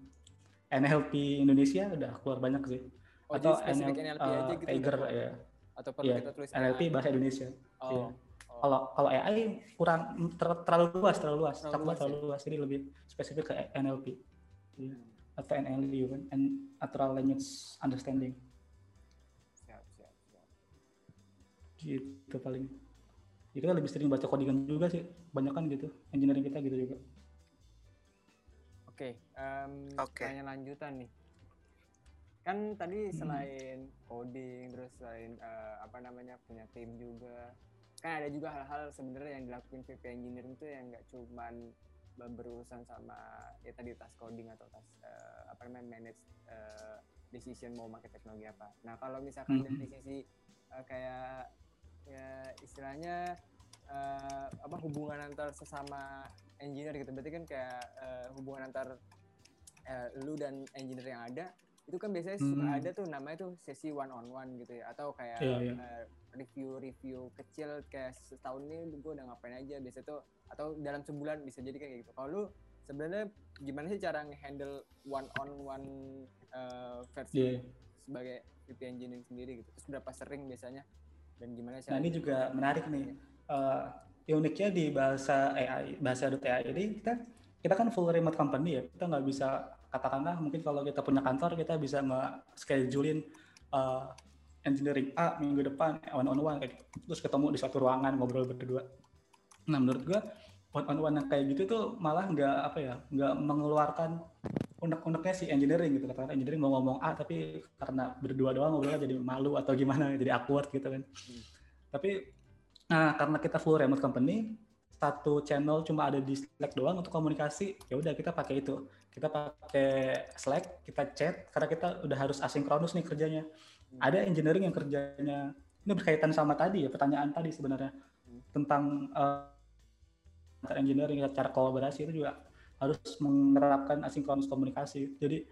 NLP Indonesia udah keluar banyak sih. Oh, atau NLP, NLP uh, aja gitu. Tiger ya. Atau perlu yeah. kita tulis NLP bahasa Indonesia. Oh. Yeah kalau kalau AI kurang ter, terlalu luas terlalu luas terlalu, luas, terlalu ya? luas jadi lebih spesifik ke NLP ya. atau NLP kan natural language understanding siap, siap, siap. gitu paling jadi kita lebih sering baca codingan juga sih banyak kan gitu engineering kita gitu juga oke okay, um, okay. tanya lanjutan nih kan tadi hmm. selain coding terus selain uh, apa namanya punya tim juga kan ada juga hal-hal sebenarnya yang dilakuin VP engineering itu yang nggak cuman berurusan sama ya tadi tas coding atau tas uh, apa namanya manage uh, decision mau pakai teknologi apa. Nah kalau misalkan dari mm-hmm. sisi uh, kayak ya istilahnya uh, apa hubungan antar sesama engineer gitu berarti kan kayak uh, hubungan antar uh, lu dan engineer yang ada itu kan biasanya hmm. suka ada tuh namanya tuh sesi one on one gitu ya atau kayak yeah, yeah. Uh, review-review kecil kayak setahun ini gue udah ngapain aja biasa tuh atau dalam sebulan bisa jadi kayak gitu. Kalau lu sebenarnya gimana sih cara ngehandle one on one uh, versi yeah. sebagai VP engineering sendiri gitu? Terus berapa sering biasanya dan gimana sih? Nah ini juga menarik nih. Uh, uniknya di bahasa AI bahasa AI ini kita kita kan full remote company ya kita nggak bisa katakanlah mungkin kalau kita punya kantor kita bisa nge-schedulein uh, engineering A minggu depan one on one kayak gitu. terus ketemu di suatu ruangan ngobrol berdua nah menurut gua one on one yang kayak gitu tuh malah nggak apa ya nggak mengeluarkan unek-uneknya si engineering gitu karena engineering mau ngomong A tapi karena berdua doang ngobrolnya jadi malu atau gimana jadi awkward gitu kan hmm. tapi nah karena kita full remote company satu channel cuma ada di Slack doang untuk komunikasi ya udah kita pakai itu kita pakai Slack kita chat karena kita udah harus asinkronus nih kerjanya hmm. ada engineering yang kerjanya ini berkaitan sama tadi ya pertanyaan tadi sebenarnya hmm. tentang uh, engineering cara kolaborasi itu juga harus menerapkan asinkronus komunikasi jadi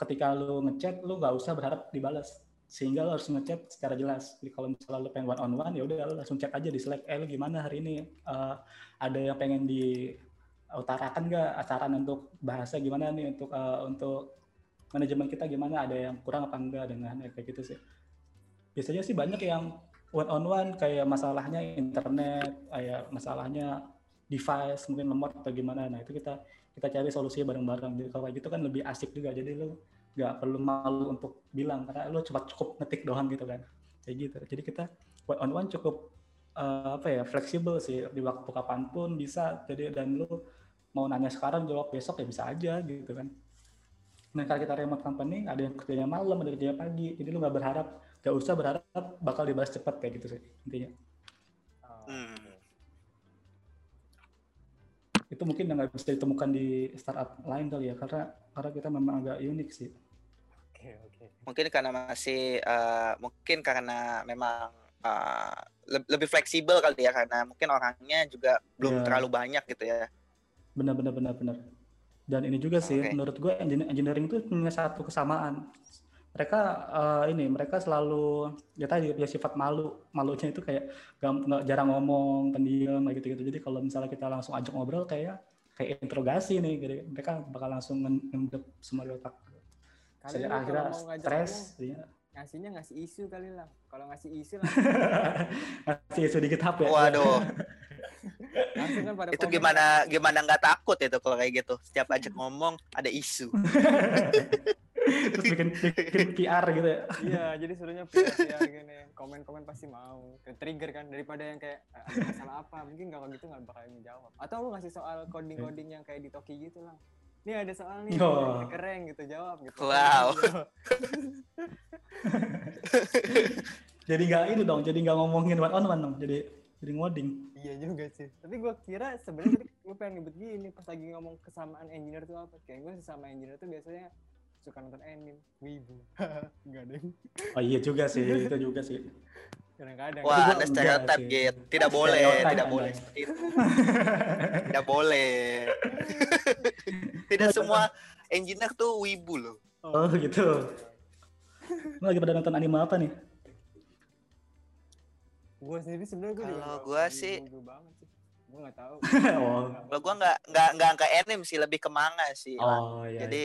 ketika lu ngechat lu nggak usah berharap dibalas sehingga lo harus ngechat secara jelas. Jadi kalau misalnya lo pengen one on one ya udah lo langsung chat aja di Slack. Eh lo gimana hari ini? Uh, ada yang pengen diutarakan nggak acara untuk bahasa gimana nih untuk uh, untuk manajemen kita gimana? Ada yang kurang apa enggak dengan ya, kayak gitu sih. Biasanya sih banyak yang one on one kayak masalahnya internet, kayak masalahnya device mungkin lemot atau gimana. Nah itu kita kita cari solusinya bareng-bareng. Jadi kalau gitu kan lebih asik juga. Jadi lo nggak perlu malu untuk bilang karena lo cuma cukup ngetik doang gitu kan kayak gitu jadi kita one on one cukup uh, apa ya fleksibel sih di waktu kapan pun bisa jadi dan lo mau nanya sekarang jawab besok ya bisa aja gitu kan nah kalau kita remote company ada yang kerjanya malam ada yang kerjanya pagi jadi lo nggak berharap nggak usah berharap bakal dibahas cepat kayak gitu sih intinya hmm. itu mungkin nggak bisa ditemukan di startup lain kali ya karena karena kita memang agak unik sih Oke, oke. Mungkin karena masih eh, mungkin karena memang eh, le- lebih fleksibel kali ya karena mungkin orangnya juga belum Iya. terlalu banyak gitu ya. Benar benar benar benar. Dan ini juga sih Oke. menurut gue engineering, engineering itu punya satu kesamaan. Mereka eh, ini mereka selalu ya tadi punya sifat malu. Malunya itu kayak nggak jarang ngomong pendiam kayak gitu gitu jadi kalau misalnya kita langsung ajak ngobrol kayak kayak interogasi nih gitu. mereka bakal langsung nge- ngendep semua di otak. Kali saya akhirnya stres jadinya ngasihnya ngasih isu kali lah. Kalau ngasih isu ngasih sedikit HP Waduh, langsung kan pada itu komen. gimana gimana nggak takut itu kalau kayak gitu. Setiap ajak ngomong ada isu. terus bikin bikin PR gitu ya Iya, jadi suruhnya PR gini. Komen-komen pasti mau. Ke trigger kan daripada yang kayak "Eh, ada masalah apa, mungkin nggak kayak gitu nggak bakal ngejawab. Atau lu ngasih soal coding-coding yang kayak di Toki gitu lah. Nih ada soal nih, Oh. keren gitu jawab gitu. Wow. jadi nggak ini dong jadi nggak ngomongin one on one dong jadi jadi ngoding Iya juga sih. Tapi gua kira sebenarnya tadi gue pengen nyebut gini pas lagi ngomong kesamaan engineer tuh apa? Kayak gue sesama engineer tuh biasanya suka nonton anime, wibu. Enggak deh. oh iya juga sih itu juga sih Kadang-kadang. Wah, gua ada stereotip gitu. Tidak boleh, tidak boleh seperti itu. Tidak boleh. Tidak semua engineer tuh wibu loh. oh gitu Lu lagi pada nonton anime apa nih Gue sendiri sebenarnya gue juga Kalau wibu sih- banget sih. Gue nggak tahu. oh Kalau gua nggak nggak nggak ke anime sih, lebih ke manga sih. Oh iya Jadi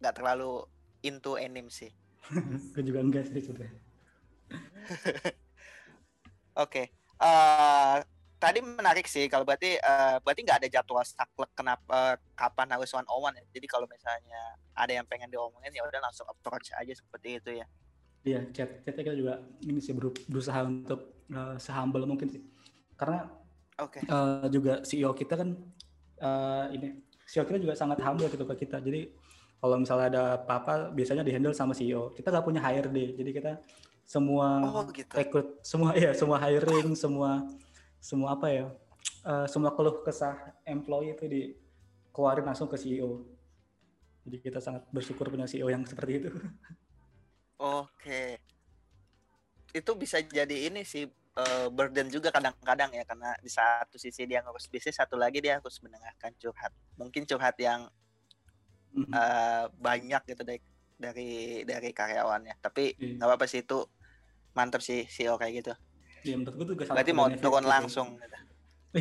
nggak terlalu into anime sih. gue juga enggak sih sebenarnya Oke. Eh, tadi menarik sih kalau berarti eh, berarti nggak ada jadwal saklek kenapa kapan harus one on one ya. Jadi kalau misalnya ada yang pengen diomongin ya udah langsung approach aja seperti itu ya. Iya chat chatnya kita juga ini sih beru- berusaha untuk uh, sehumble mungkin sih. Karena Oke. eh, juga CEO kita kan eh, ini CEO kita juga sangat humble gitu ke kita. Jadi kalau misalnya ada apa-apa biasanya dihandle sama CEO kita nggak punya HRD jadi kita semua Oh gitu. rekrut semua ya semua hiring semua semua apa ya eh, semua keluh kesah employee itu dikeluarin langsung ke CEO jadi kita sangat bersyukur punya CEO yang seperti itu Oke. Itu bisa jadi ini sih eh, burden juga kadang-kadang ya karena di satu sisi dia ngurus bisnis, satu lagi dia harus mendengarkan curhat. Mungkin curhat yang Mhm. eh, banyak gitu dari dari dari karyawannya. Tapi Iya. nggak apa-apa sih itu mantap sih CEO kayak gitu. Iya, menurut gue juga salah Berarti mau turun gitu. langsung. gitu.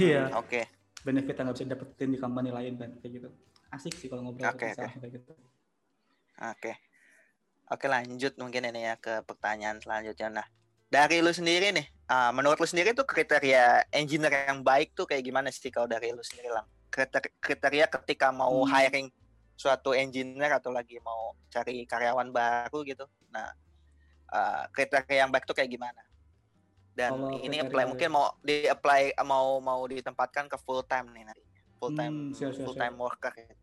iya Oke. benefit yang nggak bisa dapetin di company lain kan kayak gitu asik sih kalau ngobrol Oke, sama oke. kayak gitu Oke. Oke lanjut mungkin ini ya ke pertanyaan selanjutnya. Nah, dari lu sendiri nih, ah, menurut lu sendiri tuh kriteria engineer yang baik tuh kayak gimana sih kalau dari lu sendiri lang? Kriteria, kriteria ketika mau Hmm. hiring suatu engineer atau lagi mau cari karyawan baru gitu. Nah, ah, kriteria yang baik tuh kayak gimana? Dan Kalau ini apply mungkin mau di apply mau mau ditempatkan ke full time nih nanti. Full time Hmm, siap, siap, full time worker. gitu.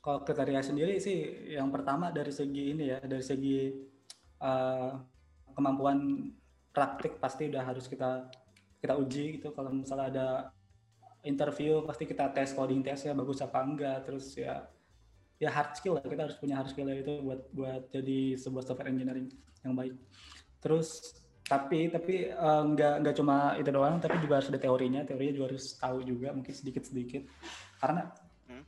Kalau kriteria sendiri sih yang pertama dari segi ini ya, dari segi uh, kemampuan praktik pasti udah harus kita kita uji gitu. Kalau misalnya ada interview pasti kita tes coding test ya bagus apa enggak. Terus ya ya hard skill lah kita harus punya hard skill itu buat buat jadi sebuah software engineering yang baik. Terus tapi tapi uh, nggak nggak cuma itu doang, tapi juga harus ada teorinya. Teorinya juga harus tahu juga mungkin sedikit sedikit. Karena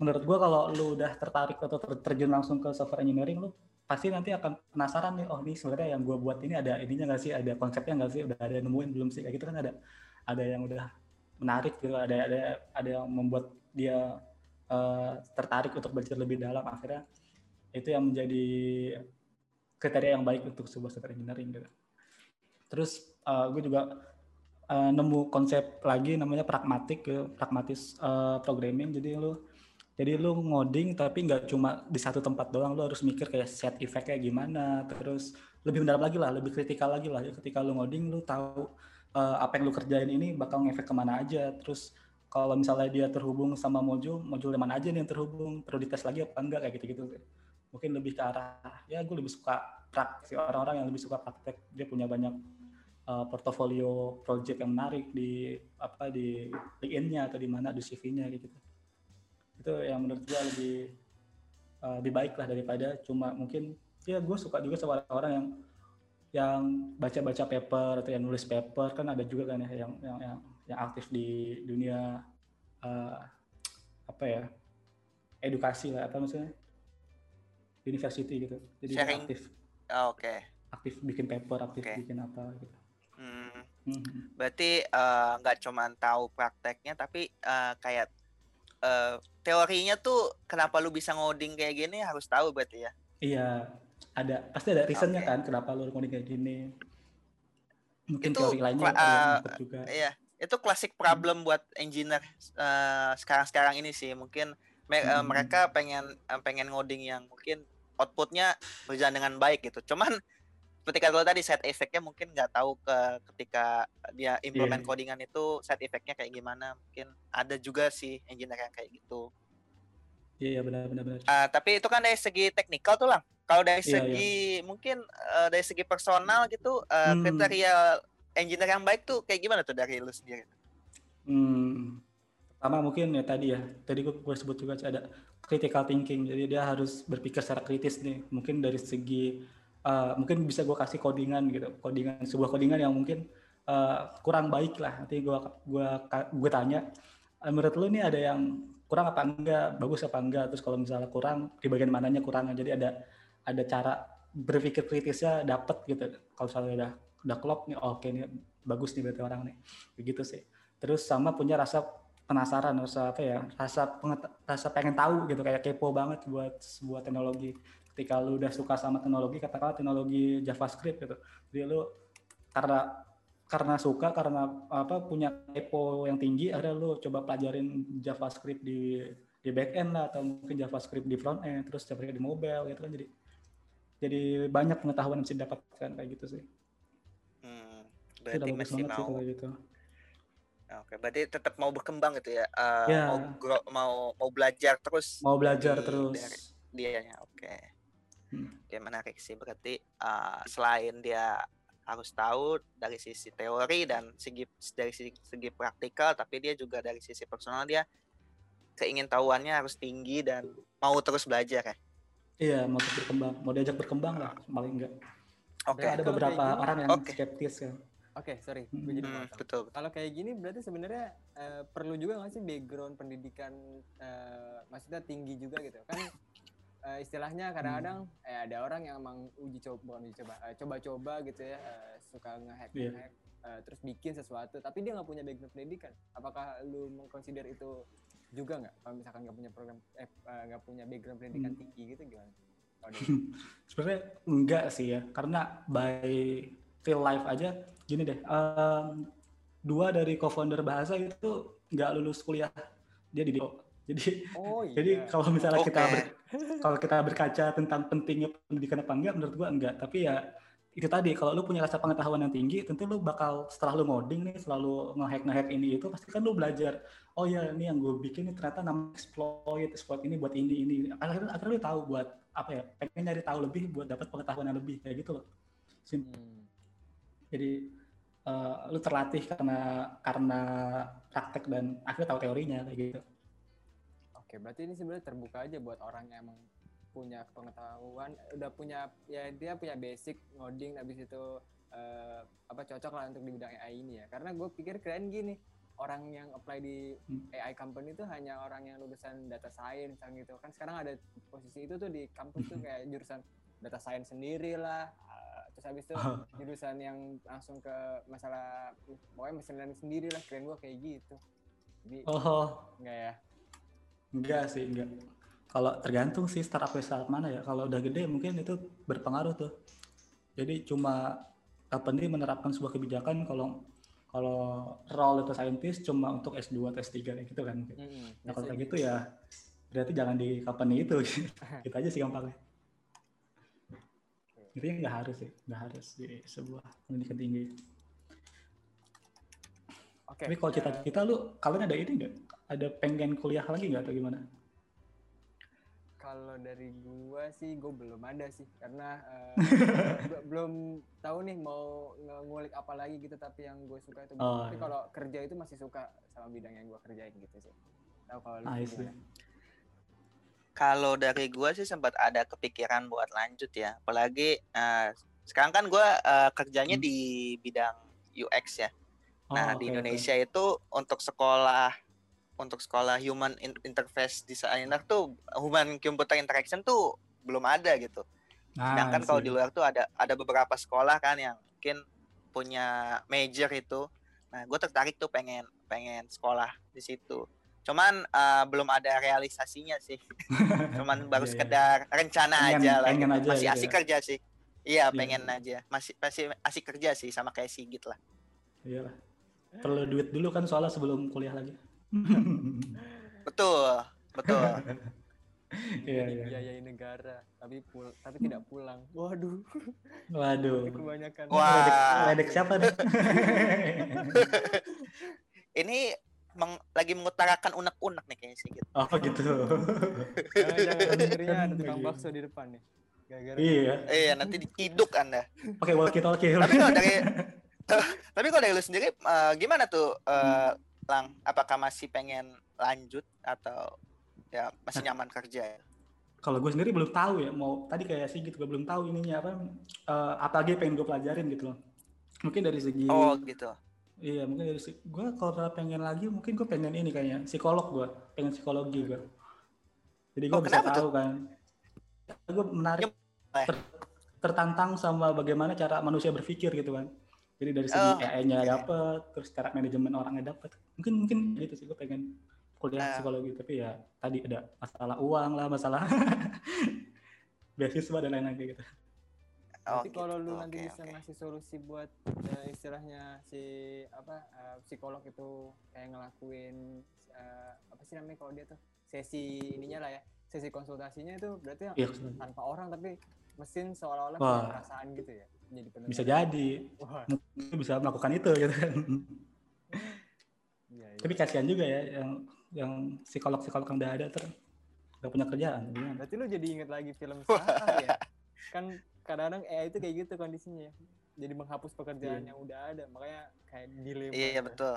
menurut gua kalau lu udah tertarik atau ter- terjun langsung ke software engineering lu pasti nanti akan penasaran nih oh ini sebenarnya yang gua buat ini ada ininya nggak sih ada konsepnya nggak sih udah ada nemuin belum sih? Kayak gitu kan ada ada yang udah menarik gitu ada ada ada yang membuat dia eh, tertarik untuk belajar lebih dalam. Akhirnya itu yang menjadi kriteria yang baik untuk sebuah software engineering gitu. Terus gue juga eh, nemu konsep lagi namanya pragmatik gitu, pragmatis eh, programming. Jadi lu jadi lu ngoding tapi nggak cuma di satu tempat doang lu harus mikir kayak set effect kayak gimana terus lebih mendalam lagi lah lebih kritikal lagi lah. Ketika lu ngoding lu tahu eh, apa yang lu kerjain ini bakal ngefek ke mana aja. Terus kalau misalnya dia terhubung sama modul modul mana aja nih yang terhubung? Perlu dites lagi apa enggak? Kayak gitu-gitu mungkin lebih ke arah ya gue lebih suka praktek orang-orang yang lebih suka praktek. Dia punya banyak uh, portofolio project yang menarik di apa di LinkedIn-nya atau di mana di CV-nya gitu. Itu yang menurut gue lebih uh, lebih baik lah daripada cuma mungkin ya gue suka juga sama orang yang yang baca-baca paper atau yang nulis paper kan ada juga kan ya yang yang yang, yang aktif di dunia uh, apa ya edukasi lah apa maksudnya university gitu jadi Sharing. aktif Oh, Oke. aktif bikin paper aktif Oke. bikin apa gitu Hmm, Mhm. berarti eh, nggak cuman tahu prakteknya tapi eh, kayak eh, teorinya tuh kenapa lu bisa ngoding kayak gini harus tahu berarti ya. iya ada pasti ada reasonnya Oke. kan kenapa lu ngoding kayak gini mungkin Itu teori lainnya ikut juga Iya, itu klasik problem buat engineer eh, sekarang-sekarang ini sih. Mungkin me- eh, Hmm. mereka pengen pengen ngoding yang mungkin outputnya berjalan dengan baik gitu. Cuman seperti kata lo tadi side effect-nya mungkin nggak tahu ke ketika dia implement Iya. codingan itu side effect-nya kayak gimana. Mungkin ada juga sih engineer yang kayak gitu. iya iya, benar benar benar Ah, tapi itu kan dari segi teknikal tuh lah. Kalau dari Iya, segi mungkin eh, dari segi personal gitu eh, Hmm. kriteria engineer yang baik tuh kayak gimana tuh dari lu sendiri? Hmm, pertama mungkin ya tadi ya, tadi gue, gue sebut juga ada critical thinking. Jadi dia harus berpikir secara kritis nih. Mungkin dari segi uh, mungkin bisa gue kasih codingan gitu, codingan sebuah codingan yang mungkin uh, kurang baik lah. Nanti gue gua gue tanya, "Eh, menurut lu nih ada yang kurang apa enggak, bagus apa enggak? Terus kalau misalnya kurang, di bagian mananya kurangnya. Jadi ada ada cara berpikir kritisnya dapet gitu. Kalau misalnya udah udah klop nih, oh, oke nih bagus nih berarti orang nih, begitu sih terus sama punya rasa penasaran rasa apa ya rasa rasa pengen tahu gitu kayak kepo banget buat sebuah teknologi ketika lu udah suka sama teknologi katakanlah teknologi JavaScript gitu jadi lu karena karena suka karena apa punya kepo yang tinggi akhirnya lu coba pelajarin JavaScript di di back end lah atau mungkin JavaScript di front end terus JavaScript di mobile gitu kan jadi jadi banyak pengetahuan yang bisa didapatkan kayak gitu sih Hmm, itu berarti bagus masih banget sih mau kalau gitu Oke, berarti tetap mau berkembang gitu ya. eh, Ya. mau grow- mau mau belajar terus mau belajar di- terus dari dianya. Oke. Hmm. Oke, menarik sih. Berarti eh, selain dia harus tahu dari sisi teori dan segi dari segi, segi praktikal, tapi dia juga dari sisi personal dia keingin tahuannya harus tinggi dan mau terus belajar ya. Iya, mau terus berkembang, mau diajak berkembang lah, paling enggak. Oke. Ada Kalau beberapa gini- orang yang Oke. skeptis kan. Oke, sorry, Hmm. gue jadi Hmm, potong. betul. Kalau kayak gini berarti sebenarnya eh, perlu juga nggak sih background pendidikan eh, maksudnya tinggi juga gitu kan eh, istilahnya kadang-kadang Hmm. eh, ada orang yang emang uji coba bukan uji coba eh, coba-coba gitu ya eh, suka ngehack Iya. ngehack eh, terus bikin sesuatu tapi dia nggak punya background pendidikan apakah lu mengconsider itu juga nggak kalau misalkan nggak punya program eh eh, nggak punya background pendidikan Hmm. tinggi gitu gimana? Sebenarnya enggak sih ya, karena by real life aja gini deh. em, dua dari co-founder bahasa itu nggak lulus kuliah, dia di. Jadi oh iya. jadi kalau misalnya kita Oke. ber- kalau kita berkaca tentang pentingnya pendidikan apa enggak, menurut gua enggak. Tapi ya itu tadi kalau lu punya rasa pengetahuan yang tinggi, tentu lu bakal setelah lu ngoding nih, selalu ngehack ngehack ini itu, pasti kan lu belajar. Oh ya ini yang gue bikin ini ternyata nama exploit, exploit ini buat ini ini. Akhirnya akhirnya lu tahu buat apa ya? Pengen nyari tahu lebih buat dapat pengetahuan yang lebih kayak gitu loh. Sim- Hmm. Jadi eh, lu terlatih karena karena praktek dan akhirnya tahu teorinya kayak gitu. Oke, berarti ini sebenarnya terbuka aja buat orang yang emang punya pengetahuan, udah punya ya dia punya basic ngoding, habis itu eh, apa cocok lah untuk di bidang AI ini ya. Karena gue pikir keren gini, orang yang apply di Hmm. AI company itu hanya orang yang lulusan data science yang gitu. Kan sekarang ada posisi itu tuh di kampus tuh kayak jurusan data science sendiri lah. eh, terus habis itu jurusan yang langsung ke masalah pokoknya mesin learning sendiri lah. Keren gue kayak gitu. Jadi Oh, enggak ya. Enggak sih, enggak. Kalau tergantung sih startup startup mana ya. Kalau udah gede mungkin itu berpengaruh tuh. Jadi cuma company menerapkan sebuah kebijakan kalau kalau role data scientist cuma untuk S2 atau S3 kayak gitu kan. mungkin. Mm-mm, Nah kalau kayak gitu ya berarti jangan di company itu. gitu aja sih gampangnya. Intinya nggak harus sih, nggak harus di sebuah pendidikan tinggi. Oke. Tapi kalau eh, cita-cita lu, kalian ada ini nggak? Ada pengen kuliah lagi nggak atau gimana? Kalau dari gua sih, gua belum ada sih, karena uh, be- belum tahu nih mau ngulik apa lagi gitu. Tapi yang gue suka itu. Oh, tapi iya. kalau kerja itu masih suka sama bidang yang gua kerjain gitu sih. Tahu kalau see. Kalau dari gua sih sempat ada kepikiran buat lanjut ya. Apalagi eh, sekarang kan gua eh, kerjanya Hmm. di bidang UX ya. Nah, Oh, di oke, oke. Indonesia itu untuk sekolah untuk sekolah human in- interface designer tuh human computer interaction tuh belum ada gitu. Ah, Sedangkan kalau di luar tuh ada ada beberapa sekolah kan yang mungkin punya major itu. Nah, gue tertarik tuh pengen pengen sekolah di situ. Cuman eh, belum ada realisasinya sih. Cuman baru Iya, iya. sekedar rencana Pengen- aja lah. pengen gitu. aja Masih gitu asik ya. kerja sih. Iya, Iya, pengen aja. Masih masih asik kerja sih sama kayak Sigit lah. Iya lah. Perlu duit dulu kan soalnya sebelum kuliah lagi. Betul, betul. Iya, iya. Biayai negara, tapi pul tapi tidak pulang. Waduh, Waduh. kebanyakan. Wah. Ledek, ledek siapa nih? Ini meng- lagi mengutarakan unek-unek nih kayaknya Sigit. oh gitu. Jangan-jangan ada tukang Iya. bakso di depan nih. Gara-gara iya. Iya, nanti diciduk Anda. Pakai walkie talkie. Tapi kalau dari Tapi kalau dari lu sendiri eh, gimana tuh eh, Lang? Apakah masih pengen lanjut atau ya masih nyaman kerja ya? Kalau gue sendiri belum tahu ya. Mau tadi kayak sih gitu. Gue belum tahu ininya apa. eh, apa lagi pengen gue pelajarin gitu loh. Mungkin dari segi Oh, gitu. Iya mungkin dari si- gue kalau pengen lagi mungkin gue pengen ini kayaknya psikolog gue pengen psikologi gue jadi gue Oh, bisa tahu kan gue menarik ter- tertantang sama bagaimana cara manusia berpikir gitu kan jadi dari segi Oh, AI-nya oke. dapet terus cara manajemen orangnya dapet mungkin mungkin gitu sih gue pengen kuliah Ah. psikologi tapi ya tadi ada masalah uang lah masalah beasiswa dan lain-lain kayak gitu Oh, Tapi kalau lu gitu. nanti bisa oke. ngasih solusi buat eh, istilahnya si apa eh, psikolog itu kayak ngelakuin eh, apa sih namanya kalau dia tuh sesi ininya lah ya sesi konsultasinya itu berarti iya tanpa orang tapi mesin seolah-olah punya perasaan gitu ya jadi pendengar. bisa jadi Wah, mungkin bisa melakukan itu gitu kan iya, iya. tapi kasihan juga ya yang yang psikolog psikolog yang udah ada ter nggak punya kerjaan gimana Berarti lu jadi inget lagi film ya? Kan kadang-kadang AI itu kayak gitu kondisinya ya. Jadi menghapus pekerjaan Iya. yang udah ada, makanya kayak dilema. Iya, betul.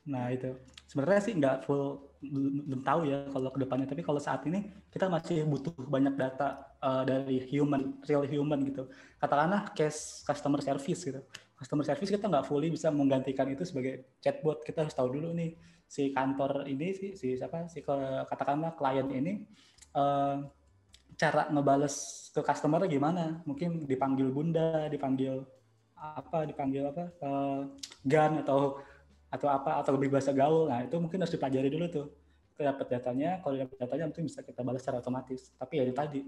nah itu sebenarnya sih nggak full belum, belum tahu ya kalau ke depannya tapi kalau saat ini kita masih butuh banyak data uh, dari human real human gitu katakanlah case customer service gitu customer service kita nggak fully bisa menggantikan itu sebagai chatbot. Kita harus tahu dulu nih si kantor ini si, si siapa si katakanlah klien ini uh, cara ngebales ke customer gimana? Mungkin dipanggil bunda dipanggil apa dipanggil apa uh, gan atau atau apa atau lebih bahasa gaul. Nah itu mungkin harus dipelajari dulu tuh. Kita dapat datanya kalau dapat datanya mungkin bisa kita balas secara otomatis. Tapi ya itu tadi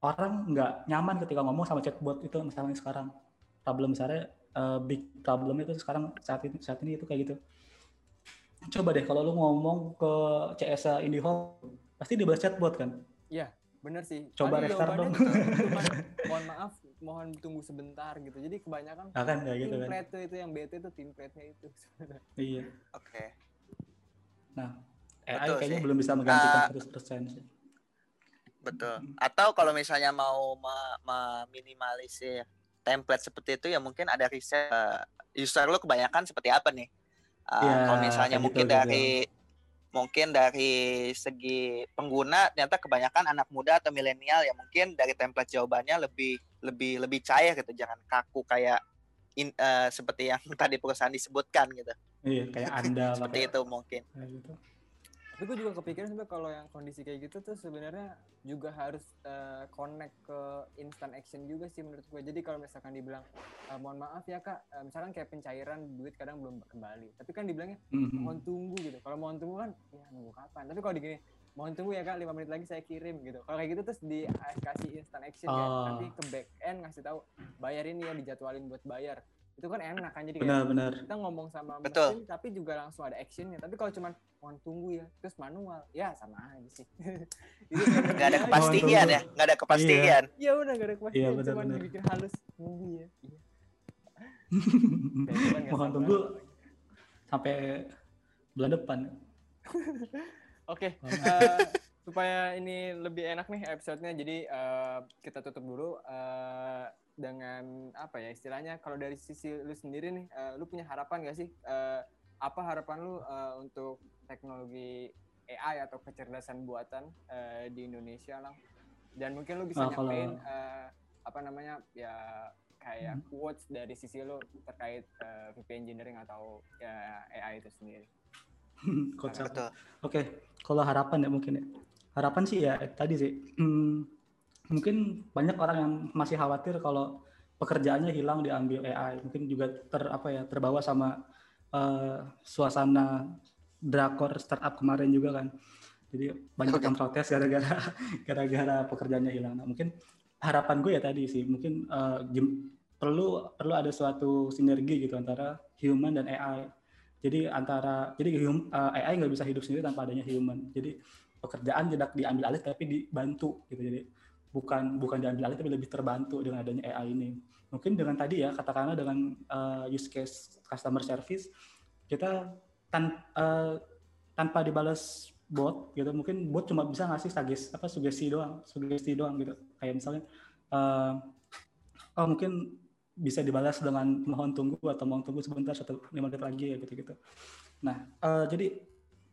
orang nggak nyaman ketika ngomong sama chatbot itu masalahnya sekarang. Problem besarnya uh, big problem itu sekarang saat ini saat ini itu kayak gitu coba deh kalau lu ngomong ke CS IndiHome pasti dibalas chatbot kan Bener sih. Coba restart dong. cuman, mohon maaf, mohon tunggu sebentar gitu. Jadi kebanyakan nah, kan kayak gitu kan template tuh itu yang bete tuh template-nya itu. iya Oke. nah AI Betul kayaknya sih. belum bisa menggantikan Ah, 100% sih Betul. Atau kalau misalnya mau me- meminimalisir template seperti itu ya mungkin ada riset eh, user lu kebanyakan seperti apa nih? Eh, Ya, kalau misalnya kayak mungkin gitu, dari mungkin dari segi pengguna ternyata kebanyakan anak muda atau milenial ya mungkin dari template jawabannya lebih lebih lebih cair gitu. Jangan kaku kayak in- eh, seperti yang tadi perusahaan disebutkan gitu. Iya kayak anda seperti kayak- itu mungkin. gitu Tapi gue juga kepikiran sebenarnya kalau yang kondisi kayak gitu tuh sebenarnya juga harus eh, connect ke instant action juga sih menurut gue. Jadi kalau misalkan dibilang eh, mohon maaf ya kak, eh, misalkan kayak pencairan duit kadang belum kembali. Tapi kan dibilangnya Mhm. mohon tunggu gitu. Kalau mohon tunggu kan ya nunggu kapan. Tapi kalau digini mohon tunggu ya kak, lima menit lagi saya kirim gitu. Kalau kayak gitu terus dikasih instant action kan, Oh. nanti ke back end ngasih tahu bayar ini ya dijadwalin buat bayar. Itu kan enak kan jadi kayak benar-benar kita ngomong sama Betul. mesin tapi juga langsung ada actionnya. Tapi kalau cuman mohon tunggu ya terus manual ya sama aja sih. Nggak ada kepastian tunggu. ya nggak ada kepastian. Iya. Udah gak ada kepastian Iya, benar, cuman benar. dibikin halus nunggu ya. Iya. Cuman nggak mohon tunggu sampai bulan depan. Oke. eh, supaya ini lebih enak nih episodenya jadi uh, kita tutup dulu uh, dengan apa ya istilahnya kalau dari sisi lu sendiri nih uh, lu punya harapan gak sih uh, apa harapan lu uh, untuk teknologi AI atau kecerdasan buatan uh, di Indonesia lang dan mungkin lu bisa uh, nyampein uh, apa namanya ya kayak hmm. quotes dari sisi lu terkait uh, VP engineering atau ya AI itu sendiri. Oke, okay. kalau harapan ya mungkin ya. Harapan sih ya tadi sih. Hmm, mungkin banyak orang yang masih khawatir kalau pekerjaannya hilang diambil AI. Mungkin juga ter apa ya terbawa sama uh, suasana drakor startup kemarin juga kan. Jadi banyak yang protes gara-gara gara-gara pekerjaannya hilang. Nah, mungkin harapan gue ya tadi sih mungkin uh, perlu perlu ada suatu sinergi gitu antara human dan AI. Jadi antara jadi hum, uh, eh, AI nggak bisa hidup sendiri tanpa adanya human. Jadi pekerjaan tidak diambil alih tapi dibantu gitu. Jadi bukan bukan diambil alih tapi lebih terbantu dengan adanya AI ini. Mungkin dengan tadi ya katakanlah dengan uh, use case customer service kita tan uh, tanpa dibalas bot gitu mungkin bot cuma bisa ngasih sugesti apa sugesti doang sugesti doang gitu kayak misalnya uh, oh mungkin bisa dibalas dengan mohon tunggu atau mohon tunggu sebentar satu lima menit lagi ya gitu gitu nah uh, jadi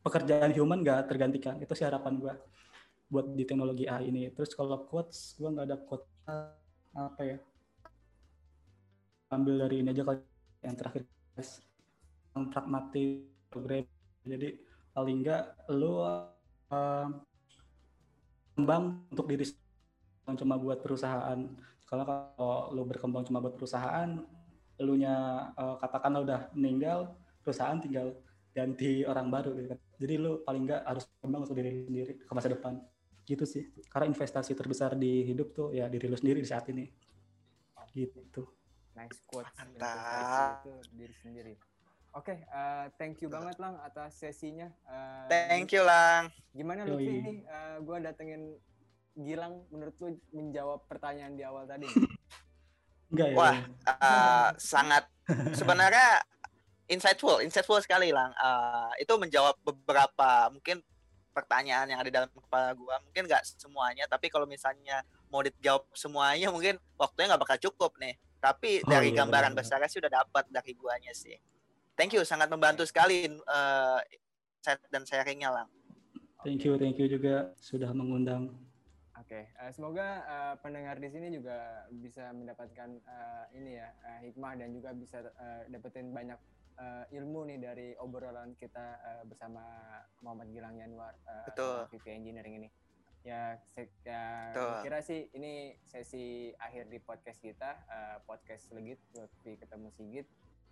pekerjaan human gak tergantikan itu sih harapan gue buat di teknologi AI ini. Terus kalau quotes gue nggak ada quote apa ya ambil dari ini aja kalau yang terakhir yang pragmatik program. Jadi paling enggak lu uh, kembang untuk diri cuma buat perusahaan. Kalau kalau lu berkembang cuma buat perusahaan lu nya uh, katakanlah udah meninggal perusahaan tinggal ganti orang baru gitu kan. Jadi lu paling enggak harus kembang untuk diri sendiri ke masa depan gitu sih karena investasi terbesar di hidup tuh ya diri lu sendiri di saat ini gitu nice quote mantap diri sendiri Oke, okay, uh, eh, thank you banget Lang atas sesinya. Uh, thank you Lang. Gimana Lutfi nih? Uh, gue datengin Gilang, menurut lu menjawab pertanyaan di awal tadi? Enggak ya. Wah, uh, sangat sebenarnya insightful, insightful sekali Lang. Uh, itu menjawab beberapa mungkin pertanyaan yang ada dalam kepala gue. Mungkin nggak semuanya, tapi kalau misalnya mau dijawab semuanya, mungkin waktunya nggak bakal cukup nih. Tapi oh, dari iya, gambaran besarnya sih udah dapat dari guanya sih thank you sangat membantu sekali uh, dan sharingnya lang. Thank you, thank you juga sudah mengundang. Oke, okay. uh, eh, semoga uh, pendengar di sini juga bisa mendapatkan uh, ini ya uh, hikmah dan juga bisa uh, dapetin banyak uh, ilmu nih dari obrolan kita uh, bersama Muhammad Gilang Yanwar uh, Betul. VP Engineering ini. Ya, saya ya, kira sih ini sesi akhir di podcast kita, uh, podcast Legit, Lutfi ketemu Sigit.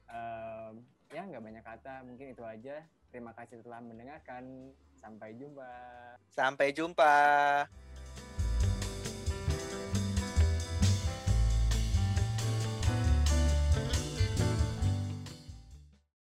Um, ya nggak banyak kata mungkin itu aja. Terima kasih telah mendengarkan. Sampai jumpa. Sampai jumpa